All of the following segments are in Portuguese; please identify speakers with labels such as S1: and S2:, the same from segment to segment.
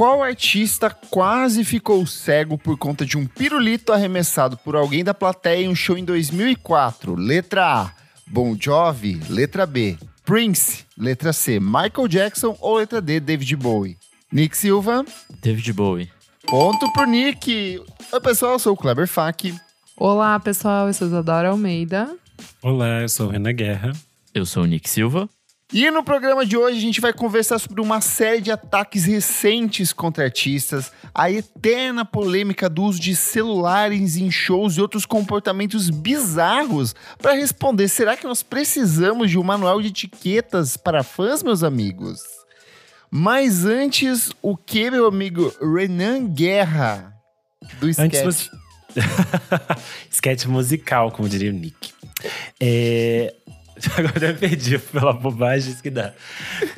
S1: Qual artista quase ficou cego por conta de um pirulito arremessado por alguém da plateia em um show em 2004? Letra A, Bon Jovi. Letra B, Prince. Letra C, Michael Jackson. Ou letra D, David Bowie? Nick Silva.
S2: David Bowie.
S1: Ponto pro Nick. Oi, pessoal, eu sou o Kleber Fak.
S3: Olá, pessoal, eu sou Isadora Almeida.
S4: Olá, eu sou o Renan Guerra.
S2: Eu sou o Nick Silva.
S1: E no programa de hoje a gente vai conversar sobre uma série de ataques recentes contra artistas, a eterna polêmica do uso de celulares em shows e outros comportamentos bizarros. Para responder, será que nós precisamos de um manual de etiquetas para fãs, meus amigos? Mas antes, o que, meu amigo Renan Guerra do sketch?
S4: Antes sketch musical, como diria o Nick. É... Agora eu perdi pela bobagem que dá.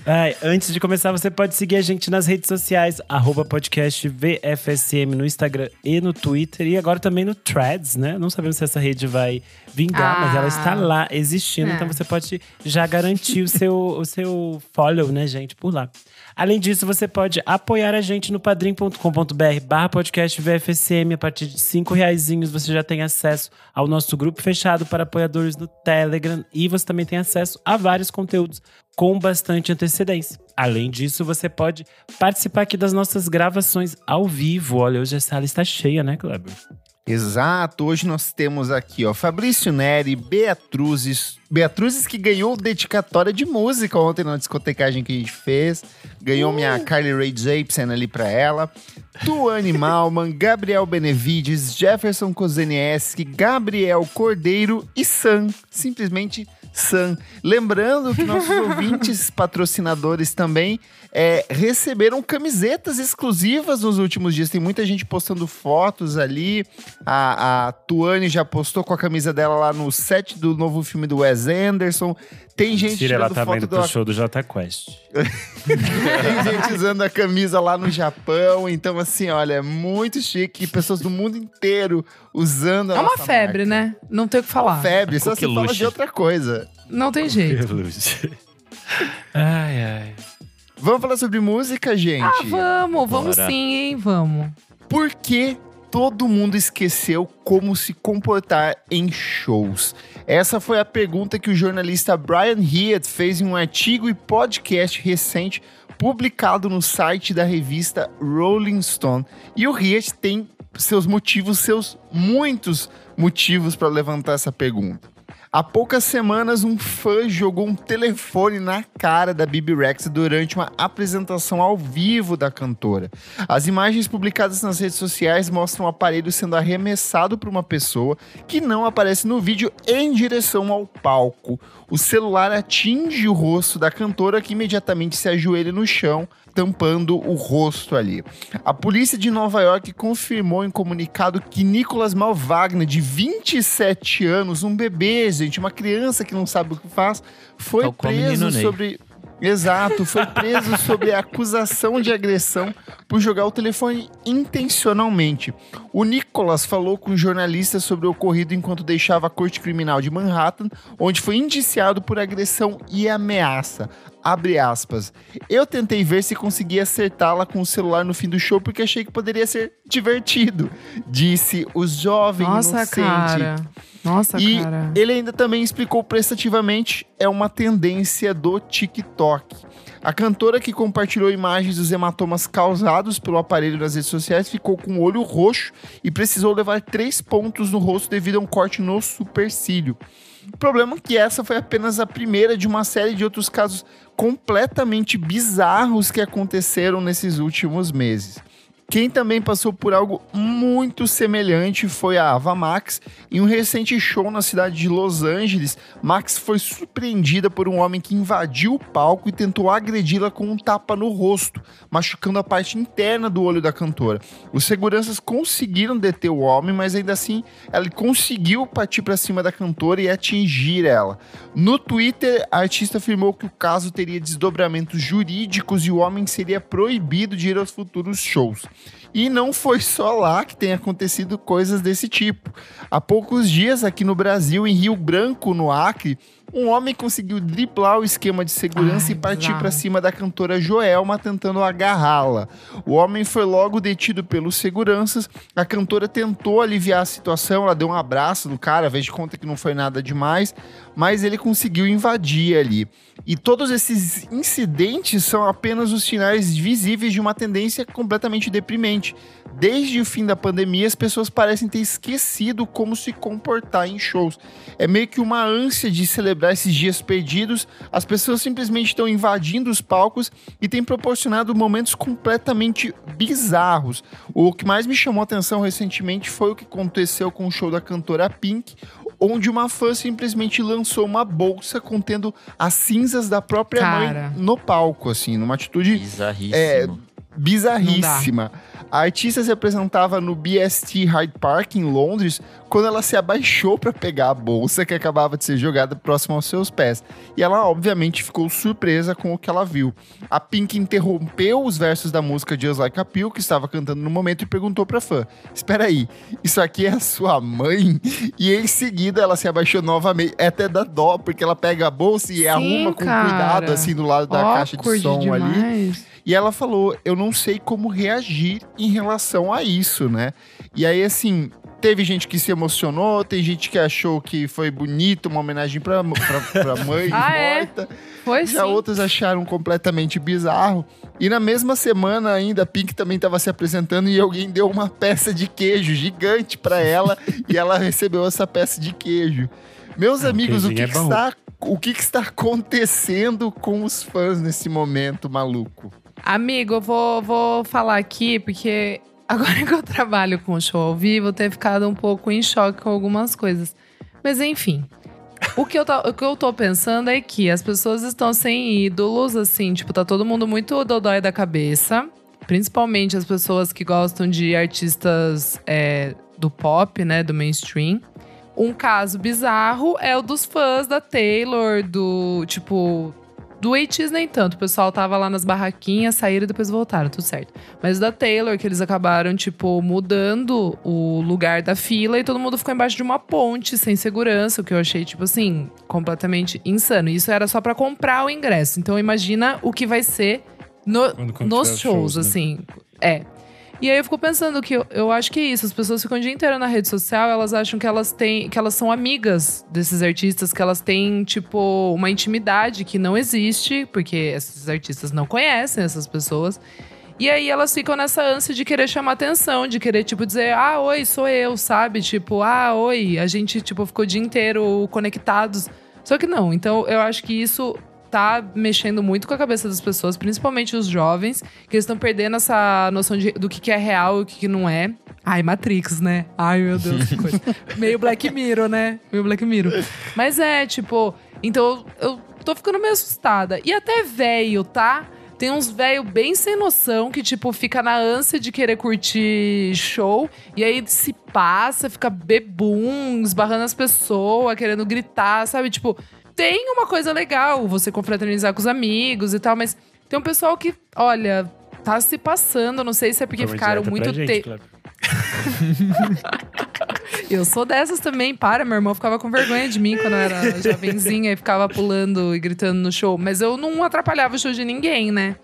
S4: Ai, antes de começar, você pode seguir a gente nas redes sociais, arroba podcast VFSM no Instagram e no Twitter. E agora também no Threads, né? Não sabemos se essa rede vai vingar, ah, mas ela está lá existindo. É. Então você pode já garantir o seu, o seu follow, né, gente, por lá. Além disso, você pode apoiar a gente no padrim.com.br barra podcast VFSM. A partir de cinco reais você já tem acesso ao nosso grupo fechado para apoiadores no Telegram. E você também tem acesso a vários conteúdos com bastante antecedência. Além disso, você pode participar aqui das nossas gravações ao vivo. Olha, hoje a sala está cheia, né, Kleber?
S1: Exato, hoje nós temos aqui, ó, Fabrício Neri, Beatruzes, Beatruzes que ganhou dedicatória de música ontem na discotecagem que a gente fez, ganhou uh. minha Carly Rae Jepsen ali pra ela, Tuane Malman, Gabriel Benevides, Jefferson Kozenieski, Gabriel Cordeiro e Sam, simplesmente Sam. Lembrando que nossos ouvintes patrocinadores também é, receberam camisetas exclusivas nos últimos dias. Tem muita gente postando fotos ali. A, a Tuane já postou com a camisa dela lá no set do novo filme do Wes Anderson. Tem gente
S4: Mentira, ela tá indo pro show do Jota Quest.
S1: Tem gente usando a camisa lá no Japão. Então, assim, olha, é muito chique. Pessoas do mundo inteiro usando a
S3: É uma febre,
S1: marca.
S3: né? Não tem o que falar.
S1: Febre, só se fala de outra coisa.
S3: Não tem jeito.
S4: ai, ai.
S1: Vamos falar sobre música, gente? Ah,
S3: vamos, vamos Bora. sim, hein? Vamos.
S1: Por que todo mundo esqueceu como se comportar em shows? Essa foi a pergunta que o jornalista Brian Heath fez em um artigo e podcast recente publicado no site da revista Rolling Stone. E o Heath tem seus motivos, seus muitos motivos para levantar essa pergunta. Há poucas semanas, um fã jogou um telefone na cara da Bibi Rex durante uma apresentação ao vivo da cantora. As imagens publicadas nas redes sociais mostram o aparelho sendo arremessado por uma pessoa que não aparece no vídeo em direção ao palco. O celular atinge o rosto da cantora que imediatamente se ajoelha no chão tampando o rosto ali. A polícia de Nova York confirmou em comunicado que Nicolas Malvagner, de 27 anos, um bebê, gente, uma criança que não sabe o que faz, foi preso sobre Exato, foi preso sob acusação de agressão por jogar o telefone intencionalmente. O Nicholas falou com jornalistas sobre o ocorrido enquanto deixava a corte criminal de Manhattan, onde foi indiciado por agressão e ameaça. Abre aspas. Eu tentei ver se conseguia acertá-la com o celular no fim do show porque achei que poderia ser divertido, disse o jovem
S3: Nossa,
S1: inocente.
S3: Cara. Nossa,
S1: e
S3: cara.
S1: ele ainda também explicou prestativamente é uma tendência do TikTok. A cantora que compartilhou imagens dos hematomas causados pelo aparelho nas redes sociais ficou com o olho roxo e precisou levar três pontos no rosto devido a um corte no supercílio. O problema é que essa foi apenas a primeira de uma série de outros casos completamente bizarros que aconteceram nesses últimos meses. Quem também passou por algo muito semelhante foi a Ava Max. Em um recente show na cidade de Los Angeles, Max foi surpreendida por um homem que invadiu o palco e tentou agredi-la com um tapa no rosto, machucando a parte interna do olho da cantora. Os seguranças conseguiram deter o homem, mas ainda assim ela conseguiu partir para cima da cantora e atingir ela. No Twitter, a artista afirmou que o caso teria desdobramentos jurídicos e o homem seria proibido de ir aos futuros shows. E não foi só lá que tem acontecido coisas desse tipo. Há poucos dias, aqui no Brasil, em Rio Branco, no Acre, um homem conseguiu driblar o esquema de segurança
S3: Ai,
S1: e partir para cima da cantora Joelma, tentando agarrá-la. O homem foi logo detido pelos seguranças. A cantora tentou aliviar a situação, ela deu um abraço no cara, fez de conta que não foi nada demais, mas ele conseguiu invadir ali. E todos esses incidentes são apenas os sinais visíveis de uma tendência completamente deprimente. Desde o fim da pandemia, as pessoas parecem ter esquecido como se comportar em shows. É meio que uma ânsia de celebrar esses dias perdidos. As pessoas simplesmente estão invadindo os palcos e têm proporcionado momentos completamente bizarros. O que mais me chamou a atenção recentemente foi o que aconteceu com o show da cantora Pink, onde uma fã simplesmente lançou uma bolsa contendo as cinzas da própria
S3: Cara.
S1: mãe no palco, assim, numa atitude
S2: Bizarríssimo.
S1: É, bizarríssima. A artista se apresentava no BST Hyde Park em Londres quando ela se abaixou para pegar a bolsa que acabava de ser jogada próximo aos seus pés. E ela obviamente ficou surpresa com o que ela viu. A Pink interrompeu os versos da música Just Like a Pill que estava cantando no momento e perguntou para fã: "Espera aí, isso aqui é a sua mãe?" E em seguida ela se abaixou novamente. É até da dó porque ela pega a bolsa e
S3: Sim,
S1: arruma com
S3: cara.
S1: cuidado assim do lado da caixa de som ali.
S3: demais.
S1: E ela falou: Eu não sei como reagir em relação a isso, né? E aí, assim, teve gente que se emocionou, tem gente que achou que foi bonito, uma homenagem pra, pra, pra mãe
S3: Ah, é?
S1: morta.
S3: Foi
S1: Já
S3: sim.
S1: outros acharam completamente bizarro. E na mesma semana ainda, a Pink também estava se apresentando e alguém deu uma peça de queijo gigante pra ela e ela recebeu essa peça de queijo. Meus
S4: Ah,
S1: amigos, o que,
S4: é
S1: que está, o que, que está acontecendo com os fãs nesse momento maluco?
S3: Amigo, eu vou, vou falar aqui, porque agora que eu trabalho com show ao vivo, eu tenho ficado um pouco em choque com algumas coisas. Mas enfim. O que, eu tá- o que eu tô pensando é que as pessoas estão sem ídolos, assim, tipo, tá todo mundo muito dodói da cabeça. Principalmente as pessoas que gostam de artistas é, do pop, né? Do mainstream. Um caso bizarro é o dos fãs da Taylor, do tipo. Do 80s nem tanto. O pessoal tava lá nas barraquinhas, saíram e depois voltaram, tudo certo. Mas da Taylor, que eles acabaram, tipo, mudando o lugar da fila e todo mundo ficou embaixo de uma ponte, sem segurança, o que eu achei, tipo assim, completamente insano. Isso era só pra comprar o ingresso. Então imagina o que vai ser no-
S4: Quando- quando
S3: nos shows,
S4: shows, né?
S3: assim. É. E aí eu fico pensando que eu, eu acho que é isso. As pessoas ficam o dia inteiro na rede social, elas acham que elas têm, que elas são amigas desses artistas, que elas têm, tipo, uma intimidade que não existe, porque esses artistas não conhecem essas pessoas. E aí elas ficam nessa ânsia de querer chamar atenção, de querer, tipo, dizer, ah, oi, sou eu, sabe? Tipo, ah, oi, a gente, tipo, ficou o dia inteiro conectados. Só que não. Então eu acho que isso tá mexendo muito com a cabeça das pessoas, principalmente os jovens, que eles estão perdendo essa noção de, do que, que é real e o que, que não é. Ai, Matrix, né? Ai, meu Deus, que coisa. meio Black Mirror, né? Meio Black Mirror. Mas é, tipo, então eu tô ficando meio assustada. E até velho, tá? Tem uns velho bem sem noção que, tipo, fica na ânsia de querer curtir show e aí se passa, fica bebum, esbarrando as pessoas, querendo gritar, sabe? Tipo, tem uma coisa legal você confraternizar com os amigos e tal, mas tem um pessoal que, olha, tá se passando. Não sei se é porque
S4: Foi
S3: ficaram muito tempo. Eu sou dessas também, para. Meu irmão ficava com vergonha de mim quando eu era jovenzinha e ficava pulando e gritando no show. Mas eu não atrapalhava o show de ninguém, né?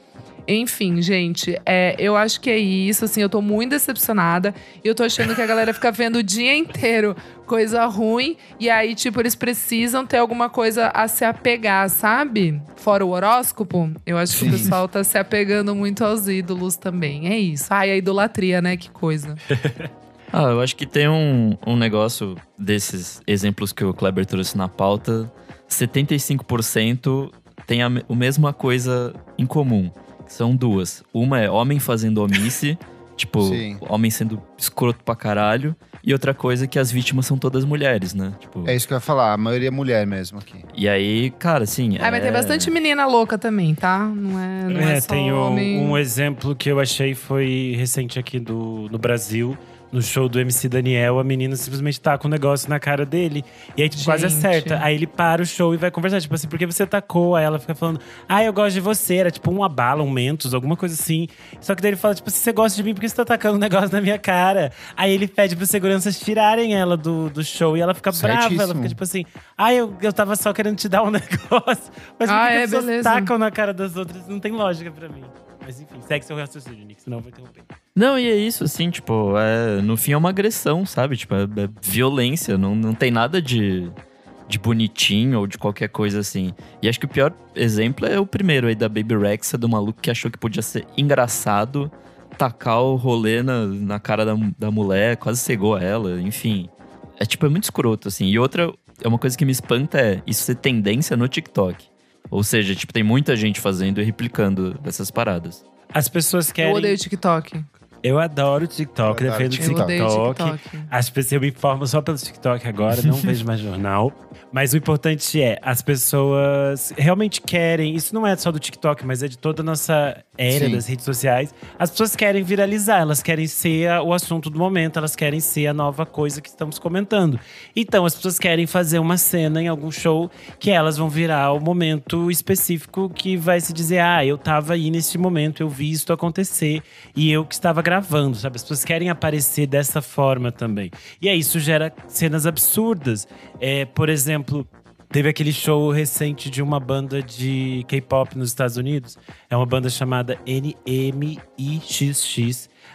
S3: Enfim, gente, é, eu acho que é isso. Assim, eu tô muito decepcionada. E eu tô achando que a galera fica vendo o dia inteiro coisa ruim. E aí, tipo, eles precisam ter alguma coisa a se apegar, sabe? Fora o horóscopo. Eu acho que o pessoal tá se apegando muito aos ídolos também. É isso. Ai, a idolatria, né? Que coisa.
S2: Ah, eu acho que tem um, um negócio desses exemplos que o Kleber trouxe na pauta. 75% tem a, a mesma coisa em comum. São duas. Uma é homem fazendo omisse, tipo,
S1: Sim.
S2: homem sendo escroto pra caralho. E outra coisa é que as vítimas são todas mulheres, né? Tipo,
S1: É isso que eu ia falar, a maioria é mulher mesmo aqui.
S2: E aí, cara, assim.
S3: Ah, mas tem
S2: é-
S3: bastante menina louca também, tá? Não é, não é,
S4: É,
S3: só
S4: tem um, um exemplo que eu achei foi recente aqui do, no Brasil, no show do MC Daniel, a menina simplesmente tá com um negócio na cara dele. E aí, tipo, quase acerta. Aí ele para o show e vai conversar. Tipo assim, por que você tacou? Aí ela fica falando, ah, eu gosto de você. Era tipo uma bala, um mentos, alguma coisa assim. Só que daí ele fala, tipo, se você gosta de mim, por que você tá tacando um negócio na minha cara? Aí ele pede pros seguranças tirarem ela do, do show. E ela fica brava. Ela
S1: Certíssimo.
S4: fica tipo assim, ah, eu, eu tava só querendo te dar um negócio. Mas por
S3: Ah,
S4: que, que
S3: é,
S4: as pessoas
S3: beleza.
S4: tacam na cara das outras? Não tem lógica pra mim. Mas enfim, segue seu raciocínio, Nick, senão eu vou interromper.
S2: Não, e é isso, assim, tipo, é, no fim é uma agressão, sabe? Tipo, é, é violência, não, não tem nada de, de bonitinho ou de qualquer coisa assim. E acho que o pior exemplo é o primeiro aí da Baby Rexa, do maluco que achou que podia ser engraçado tacar o rolê na, na cara da, da mulher, quase cegou ela, enfim. É tipo, é muito escroto, assim. E outra, é uma coisa que me espanta é isso ser tendência no TikTok. Ou seja, tipo, tem muita gente fazendo e replicando dessas paradas.
S4: As pessoas querem.
S3: Eu odeio TikTok.
S4: Eu adoro TikTok,
S1: Eu adoro
S4: defendo
S3: Eu
S1: TikTok.
S4: TikTok.
S3: TikTok.
S4: As pessoas, eu me informo só pelo TikTok agora, não vejo mais jornal. Mas o importante é, as pessoas realmente querem, isso não é só do TikTok, mas é de toda a nossa era
S1: Sim.
S4: das redes sociais. As pessoas querem viralizar, elas querem ser o assunto do momento, elas querem ser a nova coisa que estamos comentando. Então, as pessoas querem fazer uma cena em algum show que elas vão virar o momento específico que vai se dizer: ah, eu tava aí nesse momento, eu vi isso acontecer e eu que estava gravando, sabe? As pessoas querem aparecer dessa forma também. E aí isso gera cenas absurdas. É, por exemplo. Teve aquele show recente de uma banda de K-pop nos Estados Unidos. É uma banda chamada NMIXX.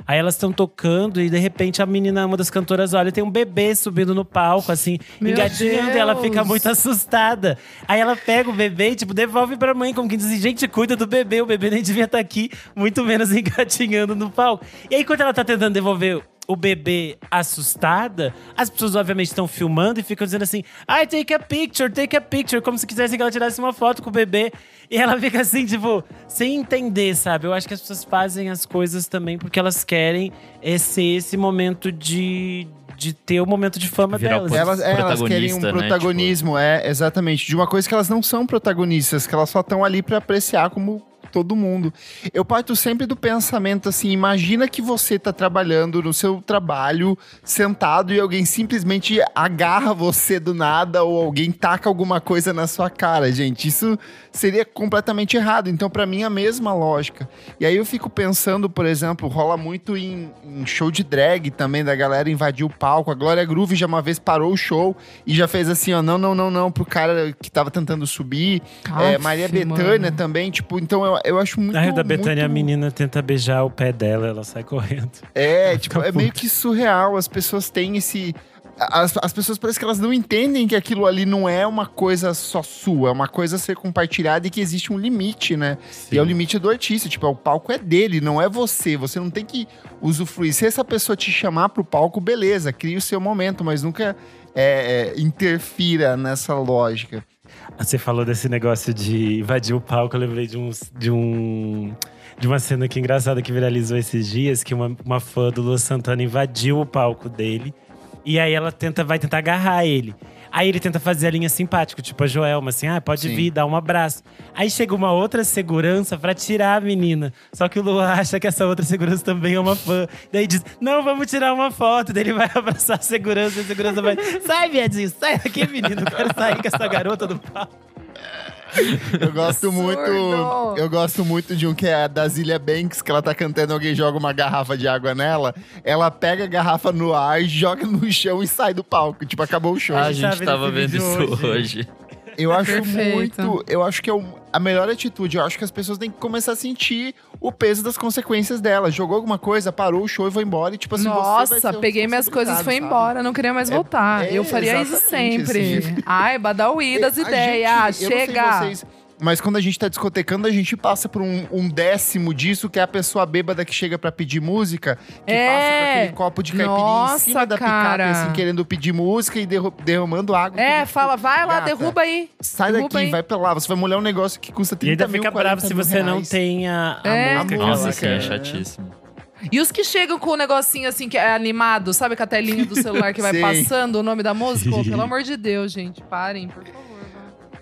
S4: Aí elas estão tocando e de repente a menina, uma das cantoras, olha, tem um bebê subindo no palco, assim,
S3: Meu
S4: engatinhando, e ela fica
S3: Deus!
S4: muito assustada. Aí ela pega o bebê e, tipo, devolve pra mãe, como que diz, gente, cuida do bebê, o bebê nem devia estar aqui, muito menos engatinhando no palco. E aí, quando ela tá tentando devolver o bebê assustada, as pessoas obviamente estão filmando e ficam dizendo assim: ai, take a picture, take a picture, como se quisessem que ela tirasse uma foto com o bebê. E ela fica assim, tipo, sem entender, sabe? Eu acho que as pessoas fazem as coisas também porque elas querem ser esse momento de, de ter o momento de fama
S2: Virar
S4: delas.
S1: Elas, é, elas querem um
S2: né?
S1: protagonismo, é, exatamente. De uma coisa que elas não são protagonistas, que elas só estão ali pra apreciar como todo mundo. Eu parto sempre do pensamento assim: imagina que você tá trabalhando no seu trabalho, sentado, e alguém simplesmente agarra você do nada, ou alguém taca alguma coisa na sua cara, gente. Isso seria completamente errado. Então, pra mim, é a mesma lógica. E aí eu fico pensando, por exemplo, rola muito em, em show de drag também, da galera invadir o palco. A Glória Groove já uma vez parou o show e já fez assim, ó, não, não, não, não, pro cara que tava tentando subir. É, Maria Bethânia
S3: mano.
S1: também, tipo, então eu, eu acho muito.
S4: Na Rio da Betânia, a
S1: muito-
S4: menina tenta beijar o pé dela, ela sai correndo.
S1: É, tipo,
S4: Fica
S1: é meio que surreal. As pessoas têm esse. As, as pessoas parece que elas não entendem que aquilo ali não é uma coisa só sua, é uma coisa a ser compartilhada e que existe um limite, né? E é o limite do artista, tipo, o palco é dele, não é você. Você não tem que usufruir. Se essa pessoa te chamar pro palco, beleza, cria o seu momento, mas nunca é, é, interfira nessa lógica.
S4: Você falou desse negócio de invadir o palco, eu lembrei de um. De um de uma cena que engraçada que viralizou esses dias, que uma, uma fã do Lu Santana invadiu o palco dele. E aí ela tenta, vai tentar agarrar ele. Aí ele tenta fazer a linha simpática, tipo a Joelma, assim, ah, pode
S1: Sim.
S4: vir, dá um abraço. Aí chega uma outra segurança pra tirar a menina. Só que o Lu acha que essa outra segurança também é uma fã. Daí diz, não, vamos tirar uma foto. Daí ele vai abraçar a segurança e a segurança vai, sai, viadinho, sai daqui, menino, eu quero sair com essa garota do palco.
S1: Eu gosto muito. Eu gosto muito de um que é a da Zilia Banks, que ela tá cantando, alguém joga uma garrafa de água nela. Ela pega a garrafa no ar, joga no chão e sai do palco. Tipo, acabou o show.
S2: A
S4: gente tá
S2: gente
S4: vendo
S2: tava vendo isso
S4: hoje.
S2: hoje.
S1: Eu acho
S3: Perfeito.
S1: muito. Eu acho que é a melhor atitude. Eu acho que as pessoas têm que começar a sentir o peso das consequências dela. Jogou alguma coisa, parou o show e foi embora. E, tipo assim,
S3: Nossa, peguei minhas coisas e foi embora, não queria mais voltar.
S1: é,
S3: eu faria isso sempre.
S1: assim.
S3: Ai, Badawi das
S1: A
S3: ideias. Chega.
S1: Mas quando a gente tá discotecando, a gente passa por um, um décimo disso, que é a pessoa bêbada que chega pra pedir música, que
S3: É.
S1: passa com aquele copo de caipirinha em
S3: Nossa,
S1: cima da
S3: cara.
S1: picape, assim, querendo pedir música e derru- derramando água.
S3: É, fala, vai lá,
S1: Gata,
S3: derruba aí.
S1: Sai
S3: derruba
S1: daqui,
S3: aí.
S1: vai pra lá. Você vai molhar um negócio que custa 30
S4: E ainda
S1: mil,
S4: fica
S1: 40
S4: bravo se
S1: mil
S4: você não
S1: reais.
S4: tem a, a
S3: É.
S4: música.
S1: A
S2: Nossa,
S1: música,
S2: assim, é chatíssimo.
S3: E os que chegam com o negocinho assim, que é animado, sabe com a telinha do celular que vai passando o nome da música? Pô, pelo amor de Deus, gente, parem, por favor.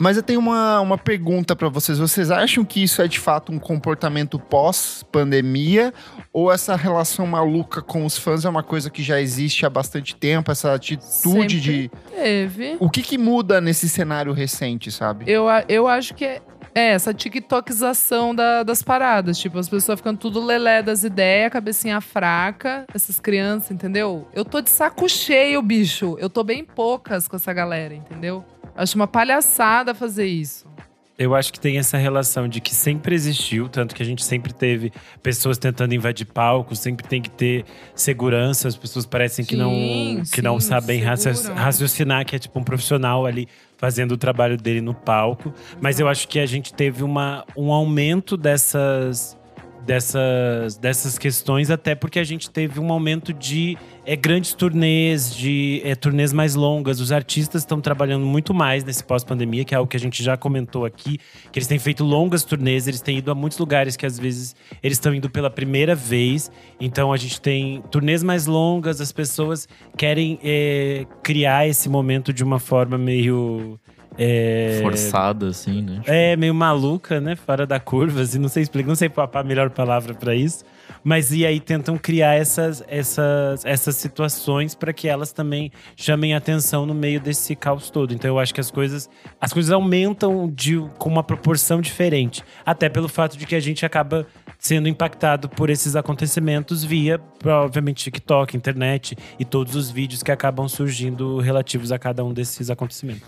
S1: Mas eu tenho uma, uma pergunta pra vocês. Vocês acham que isso é de fato um comportamento pós-pandemia? Ou essa relação maluca com os fãs é uma coisa que já existe há bastante tempo? Essa atitude
S3: Sempre
S1: de.
S3: Teve.
S1: O que, que muda nesse cenário recente, sabe?
S3: Eu, eu acho que é, é essa tiktokização da- das paradas. Tipo, as pessoas ficando tudo lelé das ideias, cabecinha fraca. Essas crianças, entendeu? Eu tô de saco cheio, bicho. Eu tô bem poucas com essa galera, entendeu? Acho uma palhaçada fazer isso.
S4: Eu acho que tem essa relação de que sempre existiu, tanto que a gente sempre teve pessoas tentando invadir palcos, sempre tem que ter segurança, as pessoas parecem que não,
S3: Sim,
S4: que não
S3: sim,
S4: sabem raci- raciocinar, que é tipo um profissional ali fazendo o trabalho dele no palco. Mas eu acho que a gente teve uma, um aumento dessas, dessas, dessas questões, até porque a gente teve um aumento de é, grandes turnês, de é, turnês mais longas. Os artistas estão trabalhando muito mais nesse pós-pandemia, que é algo que a gente já comentou aqui, que eles têm feito longas turnês, eles têm ido a muitos lugares que às vezes eles estão indo pela primeira vez. Então a gente tem turnês mais longas, as pessoas querem é, criar esse momento de uma forma meio. é,
S2: Forçada, assim, né?
S4: é, meio maluca, né? Fora da curva, assim, não sei explicar, não sei a a melhor palavra pra isso. Mas e aí tentam criar essas, essas, essas situações para que elas também chamem atenção no meio desse caos todo. Então eu acho que as coisas, as coisas aumentam de, com uma proporção diferente. Até pelo fato de que a gente acaba sendo impactado por esses acontecimentos via, obviamente, TikTok, internet e todos os vídeos que acabam surgindo relativos a cada um desses acontecimentos.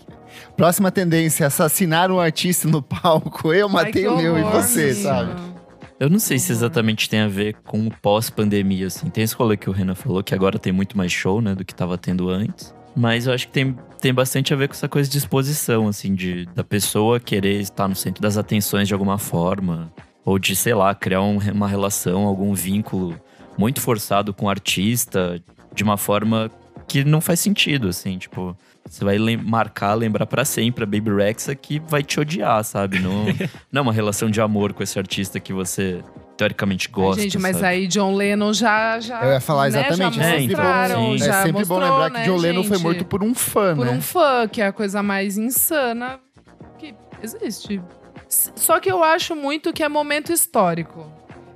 S1: Próxima tendência: assassinar um artista no palco. Eu
S3: Ai,
S1: matei
S3: que
S1: o meu e você, sabe?
S2: Eu não sei se
S3: Uhum.
S2: exatamente tem a ver com o pós-pandemia, assim. Tem esse rolê que o Renan falou, que agora tem muito mais show, né, do que tava tendo antes. Mas eu acho que tem, tem bastante a ver com essa coisa de exposição, assim, de, da pessoa querer estar no centro das atenções de alguma forma. Ou de, sei lá, criar um- uma relação, algum vínculo muito forçado com o artista, de uma forma que não faz sentido, assim, tipo. Você vai lem- marcar, lembrar pra sempre a Baby Rexa que vai te odiar, sabe? Não, não é uma relação de amor com esse artista que você teoricamente gosta.
S3: Gente, mas
S2: sabe?
S3: aí John Lennon já. já
S1: Eu ia falar
S3: né,
S1: exatamente.
S3: Já
S2: É, então,
S3: mostraram, já
S1: é sempre
S3: mostrou,
S1: bom lembrar
S3: né,
S1: que John Lennon foi
S3: gente?
S1: morto por um fã,
S3: por
S1: né?
S3: um fã, que é a coisa mais insana que existe. Só que eu acho muito que é momento histórico.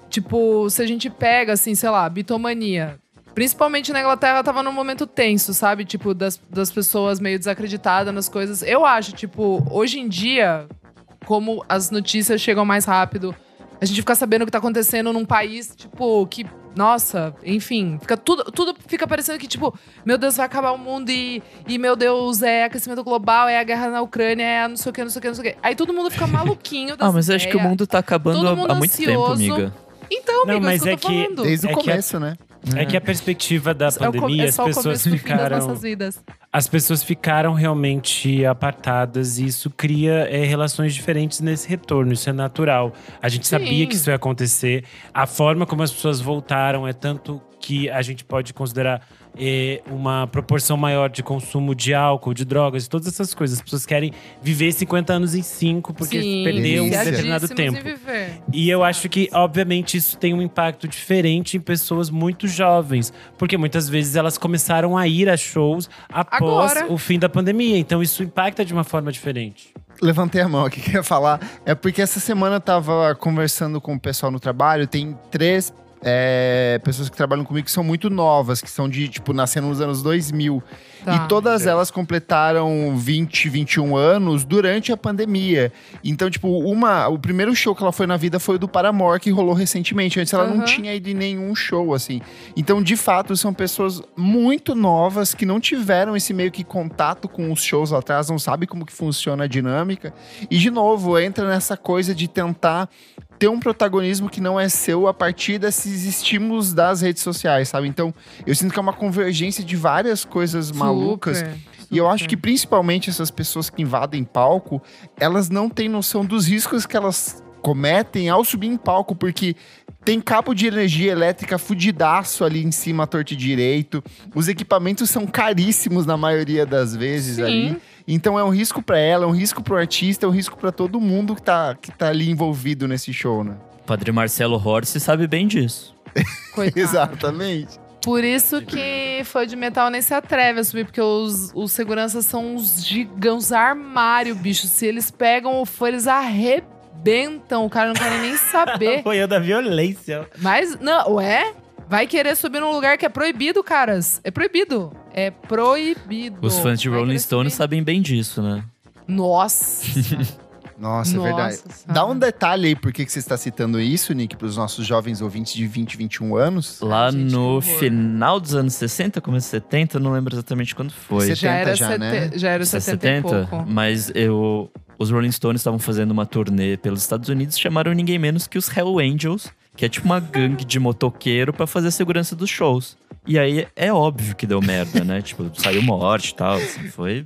S3: Tipo, se a gente pega, assim, sei lá, bitomania. Principalmente na Inglaterra, tava num momento tenso, sabe? Tipo, das, das pessoas meio desacreditadas nas coisas. Eu acho, tipo, hoje em dia, como as notícias chegam mais rápido, a gente fica sabendo o que tá acontecendo num país, tipo, que. Nossa, enfim, fica tudo, tudo fica parecendo que, tipo, meu Deus, vai acabar o mundo e, e meu Deus, é aquecimento global, é a guerra na Ucrânia, é não sei o que, não sei o que, não sei o que. Aí todo mundo fica maluquinho das
S2: Ah, mas eu acho que o mundo tá acabando
S3: Todo
S2: há-
S3: mundo
S2: há muito tempo,
S3: ansioso.
S2: amiga.
S3: Então,
S4: Não,
S3: amigo,
S4: mas
S3: é
S4: é
S3: que eu tô
S4: que-
S3: falando.
S1: Desde o
S4: É a-
S1: começo, né?
S4: É que a perspectiva da
S3: É, co-
S4: pandemia,
S3: é
S4: as pessoas ficaram. as pessoas ficaram realmente apartadas e isso cria é, relações diferentes nesse retorno. Isso é natural. A gente
S3: Sim.
S4: sabia que isso ia acontecer. A forma como as pessoas voltaram é tanto que a gente pode considerar é, uma proporção maior de consumo de álcool, de drogas, de todas essas coisas. As pessoas querem viver 50 anos em 5 porque
S3: Sim,
S4: perdeu um determinado tempo. E eu acho que, obviamente, isso tem um impacto diferente em pessoas muito jovens. Porque muitas vezes elas começaram a ir a shows após
S3: Agora.
S4: o fim da pandemia. Então isso impacta de uma forma diferente.
S1: Levantei a mão aqui, queria falar. É porque essa semana eu tava conversando com o pessoal no trabalho. Tem três é, pessoas que trabalham comigo que são muito novas, que são de, tipo, nascendo nos anos 2000.
S3: Tá.
S1: E todas elas completaram 20, 21 anos durante a pandemia. Então, tipo, uma, o primeiro show que ela foi na vida foi o do Paramore, que rolou recentemente. Antes ela não
S3: Aham.
S1: tinha ido em nenhum show, assim. Então, de fato, são pessoas muito novas que não tiveram esse meio que contato com os shows lá atrás, não sabe como que funciona a dinâmica. E, de novo, entra nessa coisa de tentar ter um protagonismo que não é seu a partir desses estímulos das redes sociais, sabe? Então, eu sinto que é uma convergência de várias coisas malucas.
S3: Super,
S1: E eu acho
S3: super.
S1: que principalmente essas pessoas que invadem palco, elas não têm noção dos riscos que elas cometem ao subir em palco, porque tem cabo de energia elétrica fudidaço ali em cima, à torta e direito. Os equipamentos são caríssimos na maioria das vezes
S3: Sim.
S1: ali. Então é um risco pra ela, é um risco pro artista, é um risco pra todo mundo que tá, que tá ali envolvido nesse show, né?
S2: O padre Marcelo Horst sabe bem disso.
S1: Exatamente.
S3: Por isso que fã de metal nem se atreve a subir, porque os, os seguranças são uns gigantes armário, bicho. Se eles pegam o fã, eles arrebentam. O cara não quer nem saber.
S4: Apoiando a violência.
S3: Mas, não, ué? Vai querer subir num lugar que é proibido, caras. É proibido. É proibido.
S2: Os fãs de
S3: Vai
S2: Rolling Stones
S3: subir.
S2: sabem bem disso, né?
S3: Nossa.
S1: Nossa, é verdade. Dá um detalhe aí por que que você está citando isso, Nick, para os nossos jovens ouvintes de 20 e 21 anos.
S2: Lá
S3: gente,
S2: no final dos anos 60, começo dos 70, não lembro exatamente quando foi.
S1: 70
S3: já era,
S1: já, né?
S3: já era 70, e pouco.
S2: Mas eu, os Rolling Stones estavam fazendo uma turnê pelos Estados Unidos e chamaram ninguém menos que os Hell Angels, que é tipo uma gangue de motoqueiro pra fazer a segurança dos shows. E aí é óbvio que deu merda, né? tipo, saiu morte e tal. assim, foi,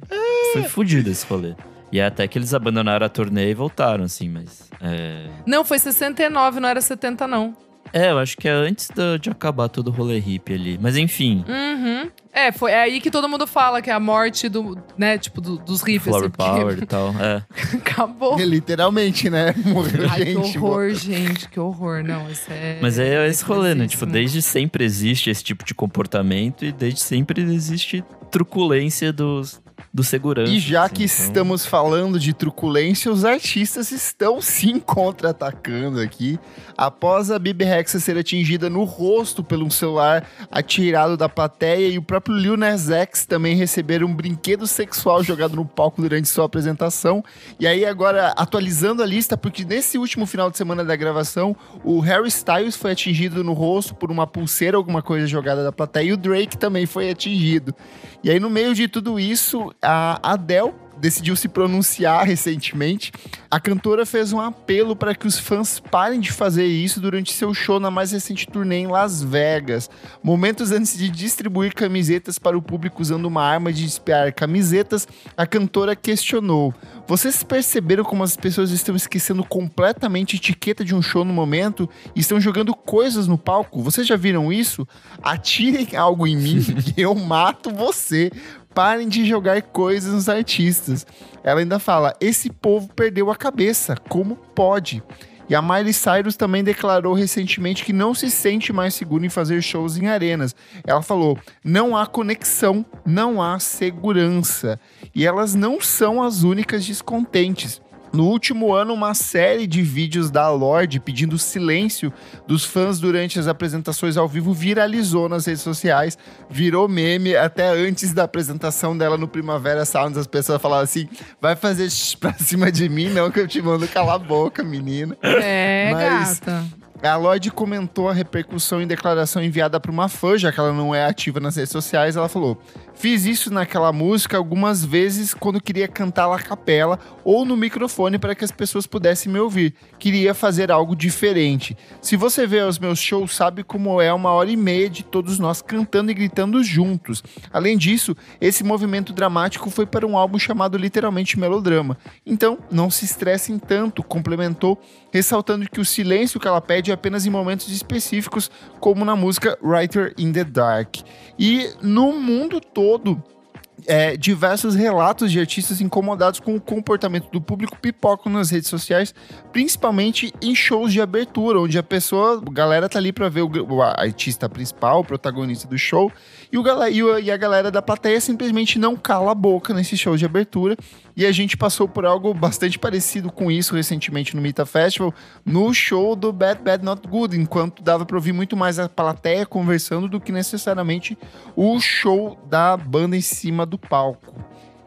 S2: foi fudido esse rolê. E é até que eles abandonaram a turnê e voltaram, assim, mas. É,
S3: Não, foi 69, não era 70, não.
S2: É eu acho que é antes de acabar todo o rolê hippie ali. Mas enfim,
S3: Uhum. É, foi é aí que todo mundo fala que é a morte do, né, tipo, do- dos hippies.
S2: Flower
S3: assim,
S2: Power e tal. É.
S3: Acabou.
S1: Literalmente, né? Morreu
S3: Ai,
S1: gente.
S3: que horror, gente, que horror. Não, isso é.
S2: Mas é esse rolê, né? Tipo, desde sempre existe esse tipo de comportamento e desde sempre existe truculência dos, dos seguranças.
S1: E já
S2: assim,
S1: que
S2: então-
S1: estamos falando de truculência, os artistas estão sim contra-atacando aqui. Após a Bibi Rexa ser atingida no rosto pelo um celular atirado da plateia e o próprio Lil Nas X também receber um brinquedo sexual jogado no palco durante sua apresentação. E aí agora, atualizando a lista, porque nesse último final de semana da gravação, o Harry Styles foi atingido no rosto por uma pulseira, alguma coisa jogada da plateia, e o Drake também foi atingido. E aí, no meio de tudo isso, a Adele decidiu se pronunciar recentemente. A cantora fez um apelo para que os fãs parem de fazer isso durante seu show na mais recente turnê em Las Vegas. Momentos antes de distribuir camisetas para o público usando uma arma de espiar camisetas, a cantora questionou: Vocês perceberam como as pessoas estão esquecendo completamente a etiqueta de um show no momento e estão jogando coisas no palco? Vocês já viram isso? Atirem algo em mim e eu mato você. Parem de jogar coisas nos artistas. Ela ainda fala: esse povo perdeu a cabeça. Como pode? E a Miley Cyrus também declarou recentemente que não se sente mais segura em fazer shows em arenas. Ela falou: não há conexão, não há segurança. E elas não são as únicas descontentes. No último ano, uma série de vídeos da Lorde pedindo silêncio dos fãs durante as apresentações ao vivo viralizou nas redes sociais, virou meme até antes da apresentação dela no Primavera Sounds. As pessoas falavam assim: vai fazer pra cima de mim, não, que eu te mando calar a boca, menina.
S3: É,
S1: Mas-
S3: gata.
S1: A Lloyd comentou a repercussão em declaração enviada para uma fã, já que ela não é ativa nas redes sociais. Ela falou: Fiz isso naquela música algumas vezes quando queria cantar a capela ou no microfone para que as pessoas pudessem me ouvir. Queria fazer algo diferente. Se você vê os meus shows, sabe como é uma hora e meia de todos nós cantando e gritando juntos. Além disso, esse movimento dramático foi para um álbum chamado literalmente Melodrama. Então, não se estressem tanto, complementou, ressaltando que o silêncio que ela pede apenas em momentos específicos, como na música Writer in the Dark. E no mundo todo, é, diversos relatos de artistas incomodados com o comportamento do público pipocam nas redes sociais, principalmente em shows de abertura, onde a pessoa, a galera tá ali pra ver o, o artista principal, o protagonista do show, e, o, e a galera da plateia simplesmente não cala a boca nesse show de abertura. E a gente passou por algo bastante parecido com isso recentemente no Mita Festival, no show do Bad Bad Not Good, enquanto dava pra ouvir muito mais a plateia conversando do que necessariamente o show da banda em cima do palco.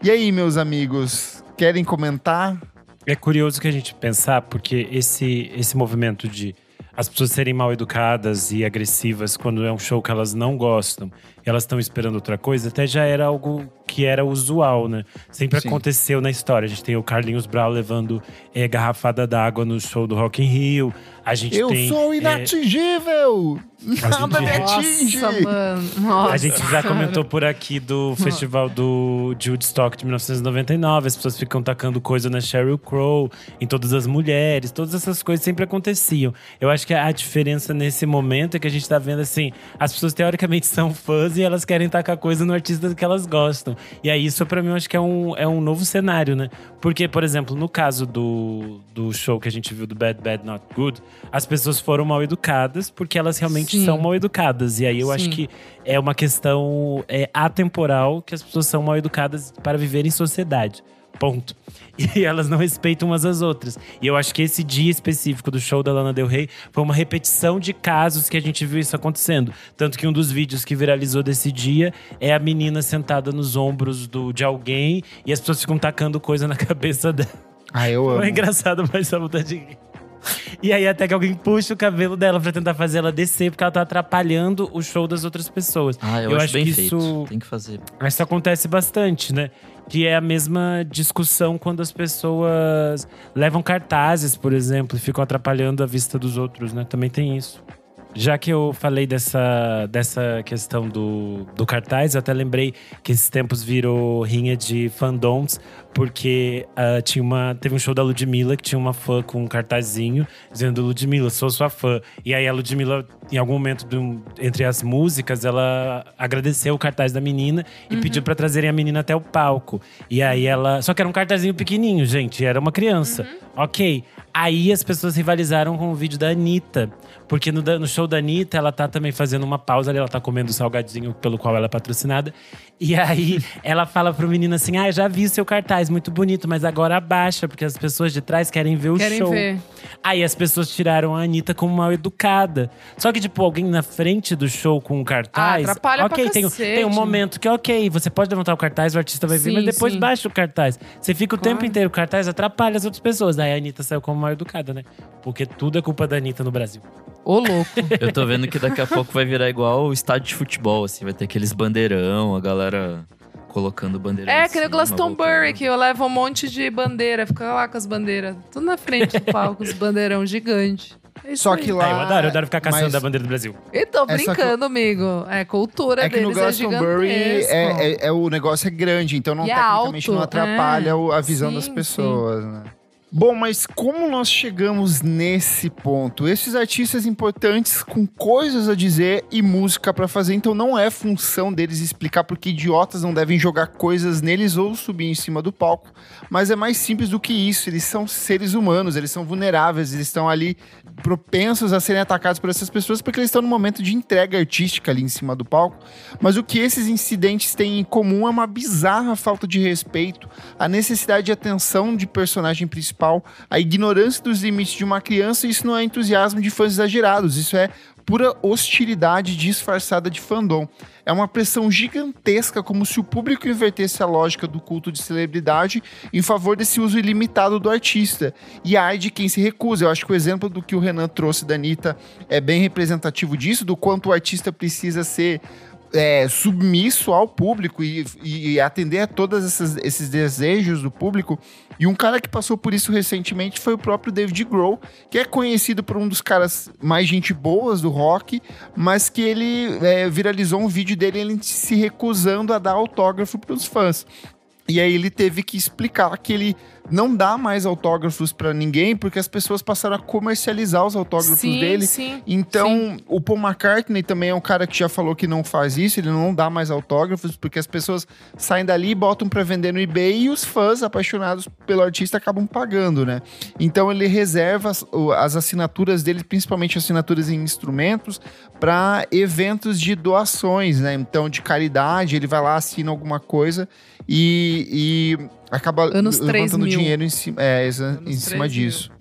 S1: E aí, meus amigos, querem comentar?
S4: É curioso que a gente pensar, porque esse, esse movimento de as pessoas serem mal educadas e agressivas quando é um show que elas não gostam elas estão esperando outra coisa, até já era algo que era usual, né? Sempre
S1: Sim.
S4: aconteceu na história. A gente tem o Carlinhos Brau levando eh, garrafada d'água no show do Rock in Rio. A gente
S1: Eu
S4: tem,
S1: sou
S4: eh,
S1: inatingível! Nada me atinge!
S3: Nossa, mano. Nossa.
S4: A gente já comentou por aqui do festival do de Woodstock de 1999. As pessoas ficam tacando coisa na Sheryl Crow, em todas as mulheres. Todas essas coisas sempre aconteciam. Eu acho que a diferença nesse momento é que a gente tá vendo assim: as pessoas teoricamente são fãs e elas querem tacar coisa no artista que elas gostam. E aí, isso pra mim, eu acho que é um, é um novo cenário, né? Porque, por exemplo, no caso do, do show que a gente viu do Bad Bad Not Good, as pessoas foram mal educadas porque elas realmente
S3: Sim.
S4: são mal educadas. E aí eu acho
S3: Sim.
S4: que é uma questão é, atemporal que as pessoas são mal educadas para viver em sociedade. Ponto. E elas não respeitam umas às outras. E eu acho que esse dia específico do show da Lana Del Rey foi uma repetição de casos que a gente viu isso acontecendo. Tanto que um dos vídeos que viralizou desse dia é a menina sentada nos ombros do, de alguém e as pessoas ficam tacando coisa na cabeça dela.
S1: Ah, eu amo.
S4: É engraçado, mas só vontade de. E aí até que alguém puxa o cabelo dela pra tentar fazer ela descer, porque ela tá atrapalhando o show das outras pessoas.
S2: Ah, eu,
S4: Eu
S2: acho,
S4: acho
S2: bem
S4: que
S2: feito.
S4: isso-
S2: Tem que fazer.
S4: Isso acontece bastante, né? Que é a mesma discussão quando as pessoas levam cartazes, por exemplo, e ficam atrapalhando a vista dos outros, né? Também tem isso. Já que eu falei dessa, dessa questão do, do cartaz, eu até lembrei que esses tempos virou rinha de fandoms, porque ah, tinha uma, teve um show da Ludmilla que tinha uma fã com um cartazinho dizendo Ludmilla, sou sua fã. E aí a Ludmilla, em algum momento um- entre as músicas, ela agradeceu o cartaz da menina e pediu pra trazerem a menina até o palco. E aí ela. Só que era um cartazinho pequenininho, gente, era uma criança. Ok. Aí as pessoas rivalizaram com o vídeo da Anitta. Porque no, no show da Anitta, ela tá também fazendo uma pausa ali, ela tá comendo o salgadinho pelo qual ela é patrocinada. E aí ela fala pro menino assim: Ah, já vi o seu cartaz, muito bonito, mas agora abaixa, porque as pessoas de trás querem ver o
S3: Querem
S4: show.
S3: ver.
S4: Aí as pessoas tiraram a Anitta como mal educada. Só que, tipo, alguém na frente do show com um cartaz.
S3: Ah, atrapalha pra
S4: ok, tem,
S3: cacete.
S4: tem um momento que, ok, você pode levantar o cartaz, o artista vai
S3: Sim,
S4: mas depois
S3: sim.
S4: baixa o cartaz. Você fica o
S3: Claro.
S4: tempo inteiro, o cartaz atrapalha as outras pessoas. Daí a Anitta saiu como mal educada, né? Porque tudo é culpa da Anitta no Brasil.
S3: Ô, louco.
S2: Eu tô vendo que daqui a pouco vai virar igual o estádio de futebol, assim. Vai ter aqueles bandeirão, a galera colocando bandeirão.
S3: É, que nem o Glastonbury, que eu levo um monte de bandeira, fica lá com as bandeiras. Tudo na frente do palco, os bandeirão gigante. É
S1: Só que lá.
S4: eu adoro, eu adoro ficar caçando
S1: mas-
S4: a bandeira do Brasil.
S3: Eu tô
S1: É,
S3: brincando, amigo. É, cultura
S1: É que no
S3: deles é
S1: Glastonbury
S3: gigantesco.
S1: é, é- é- o negócio é grande, então não,
S3: E é
S1: tecnicamente
S3: alto,
S1: não atrapalha
S3: é.
S1: a visão
S3: Sim,
S1: das
S3: sim.
S1: pessoas, né? Bom, mas como nós chegamos nesse ponto? Esses artistas importantes com coisas a dizer e música pra fazer, então não é função deles explicar porque idiotas não devem jogar coisas neles ou subir em cima do palco, mas é mais simples do que isso. Eles são seres humanos, eles são vulneráveis, eles estão ali propensos a serem atacados por essas pessoas porque eles estão no momento de entrega artística ali em cima do palco. Mas o que esses incidentes têm em comum é uma bizarra falta de respeito, a necessidade de atenção de personagem principal, a ignorância dos limites de uma criança. Isso não é entusiasmo de fãs exagerados, isso é pura hostilidade disfarçada de fandom. É uma pressão gigantesca, como se o público invertesse a lógica do culto de celebridade em favor desse uso ilimitado do artista. E ai de quem se recusa. Eu acho que o exemplo do que o Renan trouxe da Anitta é bem representativo disso, do quanto o artista precisa ser é, submisso ao público e, e atender a todos esses, desejos do público. E um cara que passou por isso recentemente foi o próprio David Grohl, que é conhecido por um dos caras mais gente boas do rock, mas que ele é, viralizou um vídeo dele ele se recusando a dar autógrafo para os fãs. E aí ele teve que explicar que ele não dá mais autógrafos para ninguém porque as pessoas passaram a comercializar os autógrafos
S3: sim,
S1: dele.
S3: Sim,
S1: Então,
S3: sim.
S1: o Paul McCartney também é um cara que já falou que não faz isso, ele não dá mais autógrafos, porque as pessoas saem dali e botam pra vender no eBay e os fãs apaixonados pelo artista acabam pagando, né? Então, ele reserva as, as assinaturas dele, principalmente assinaturas em instrumentos, para eventos de doações, né? Então, de caridade, ele vai lá, assina alguma coisa e, e acaba
S3: Anos 3
S1: levantando dinheiro em cima, é, em cima
S3: 3 mil.
S1: disso.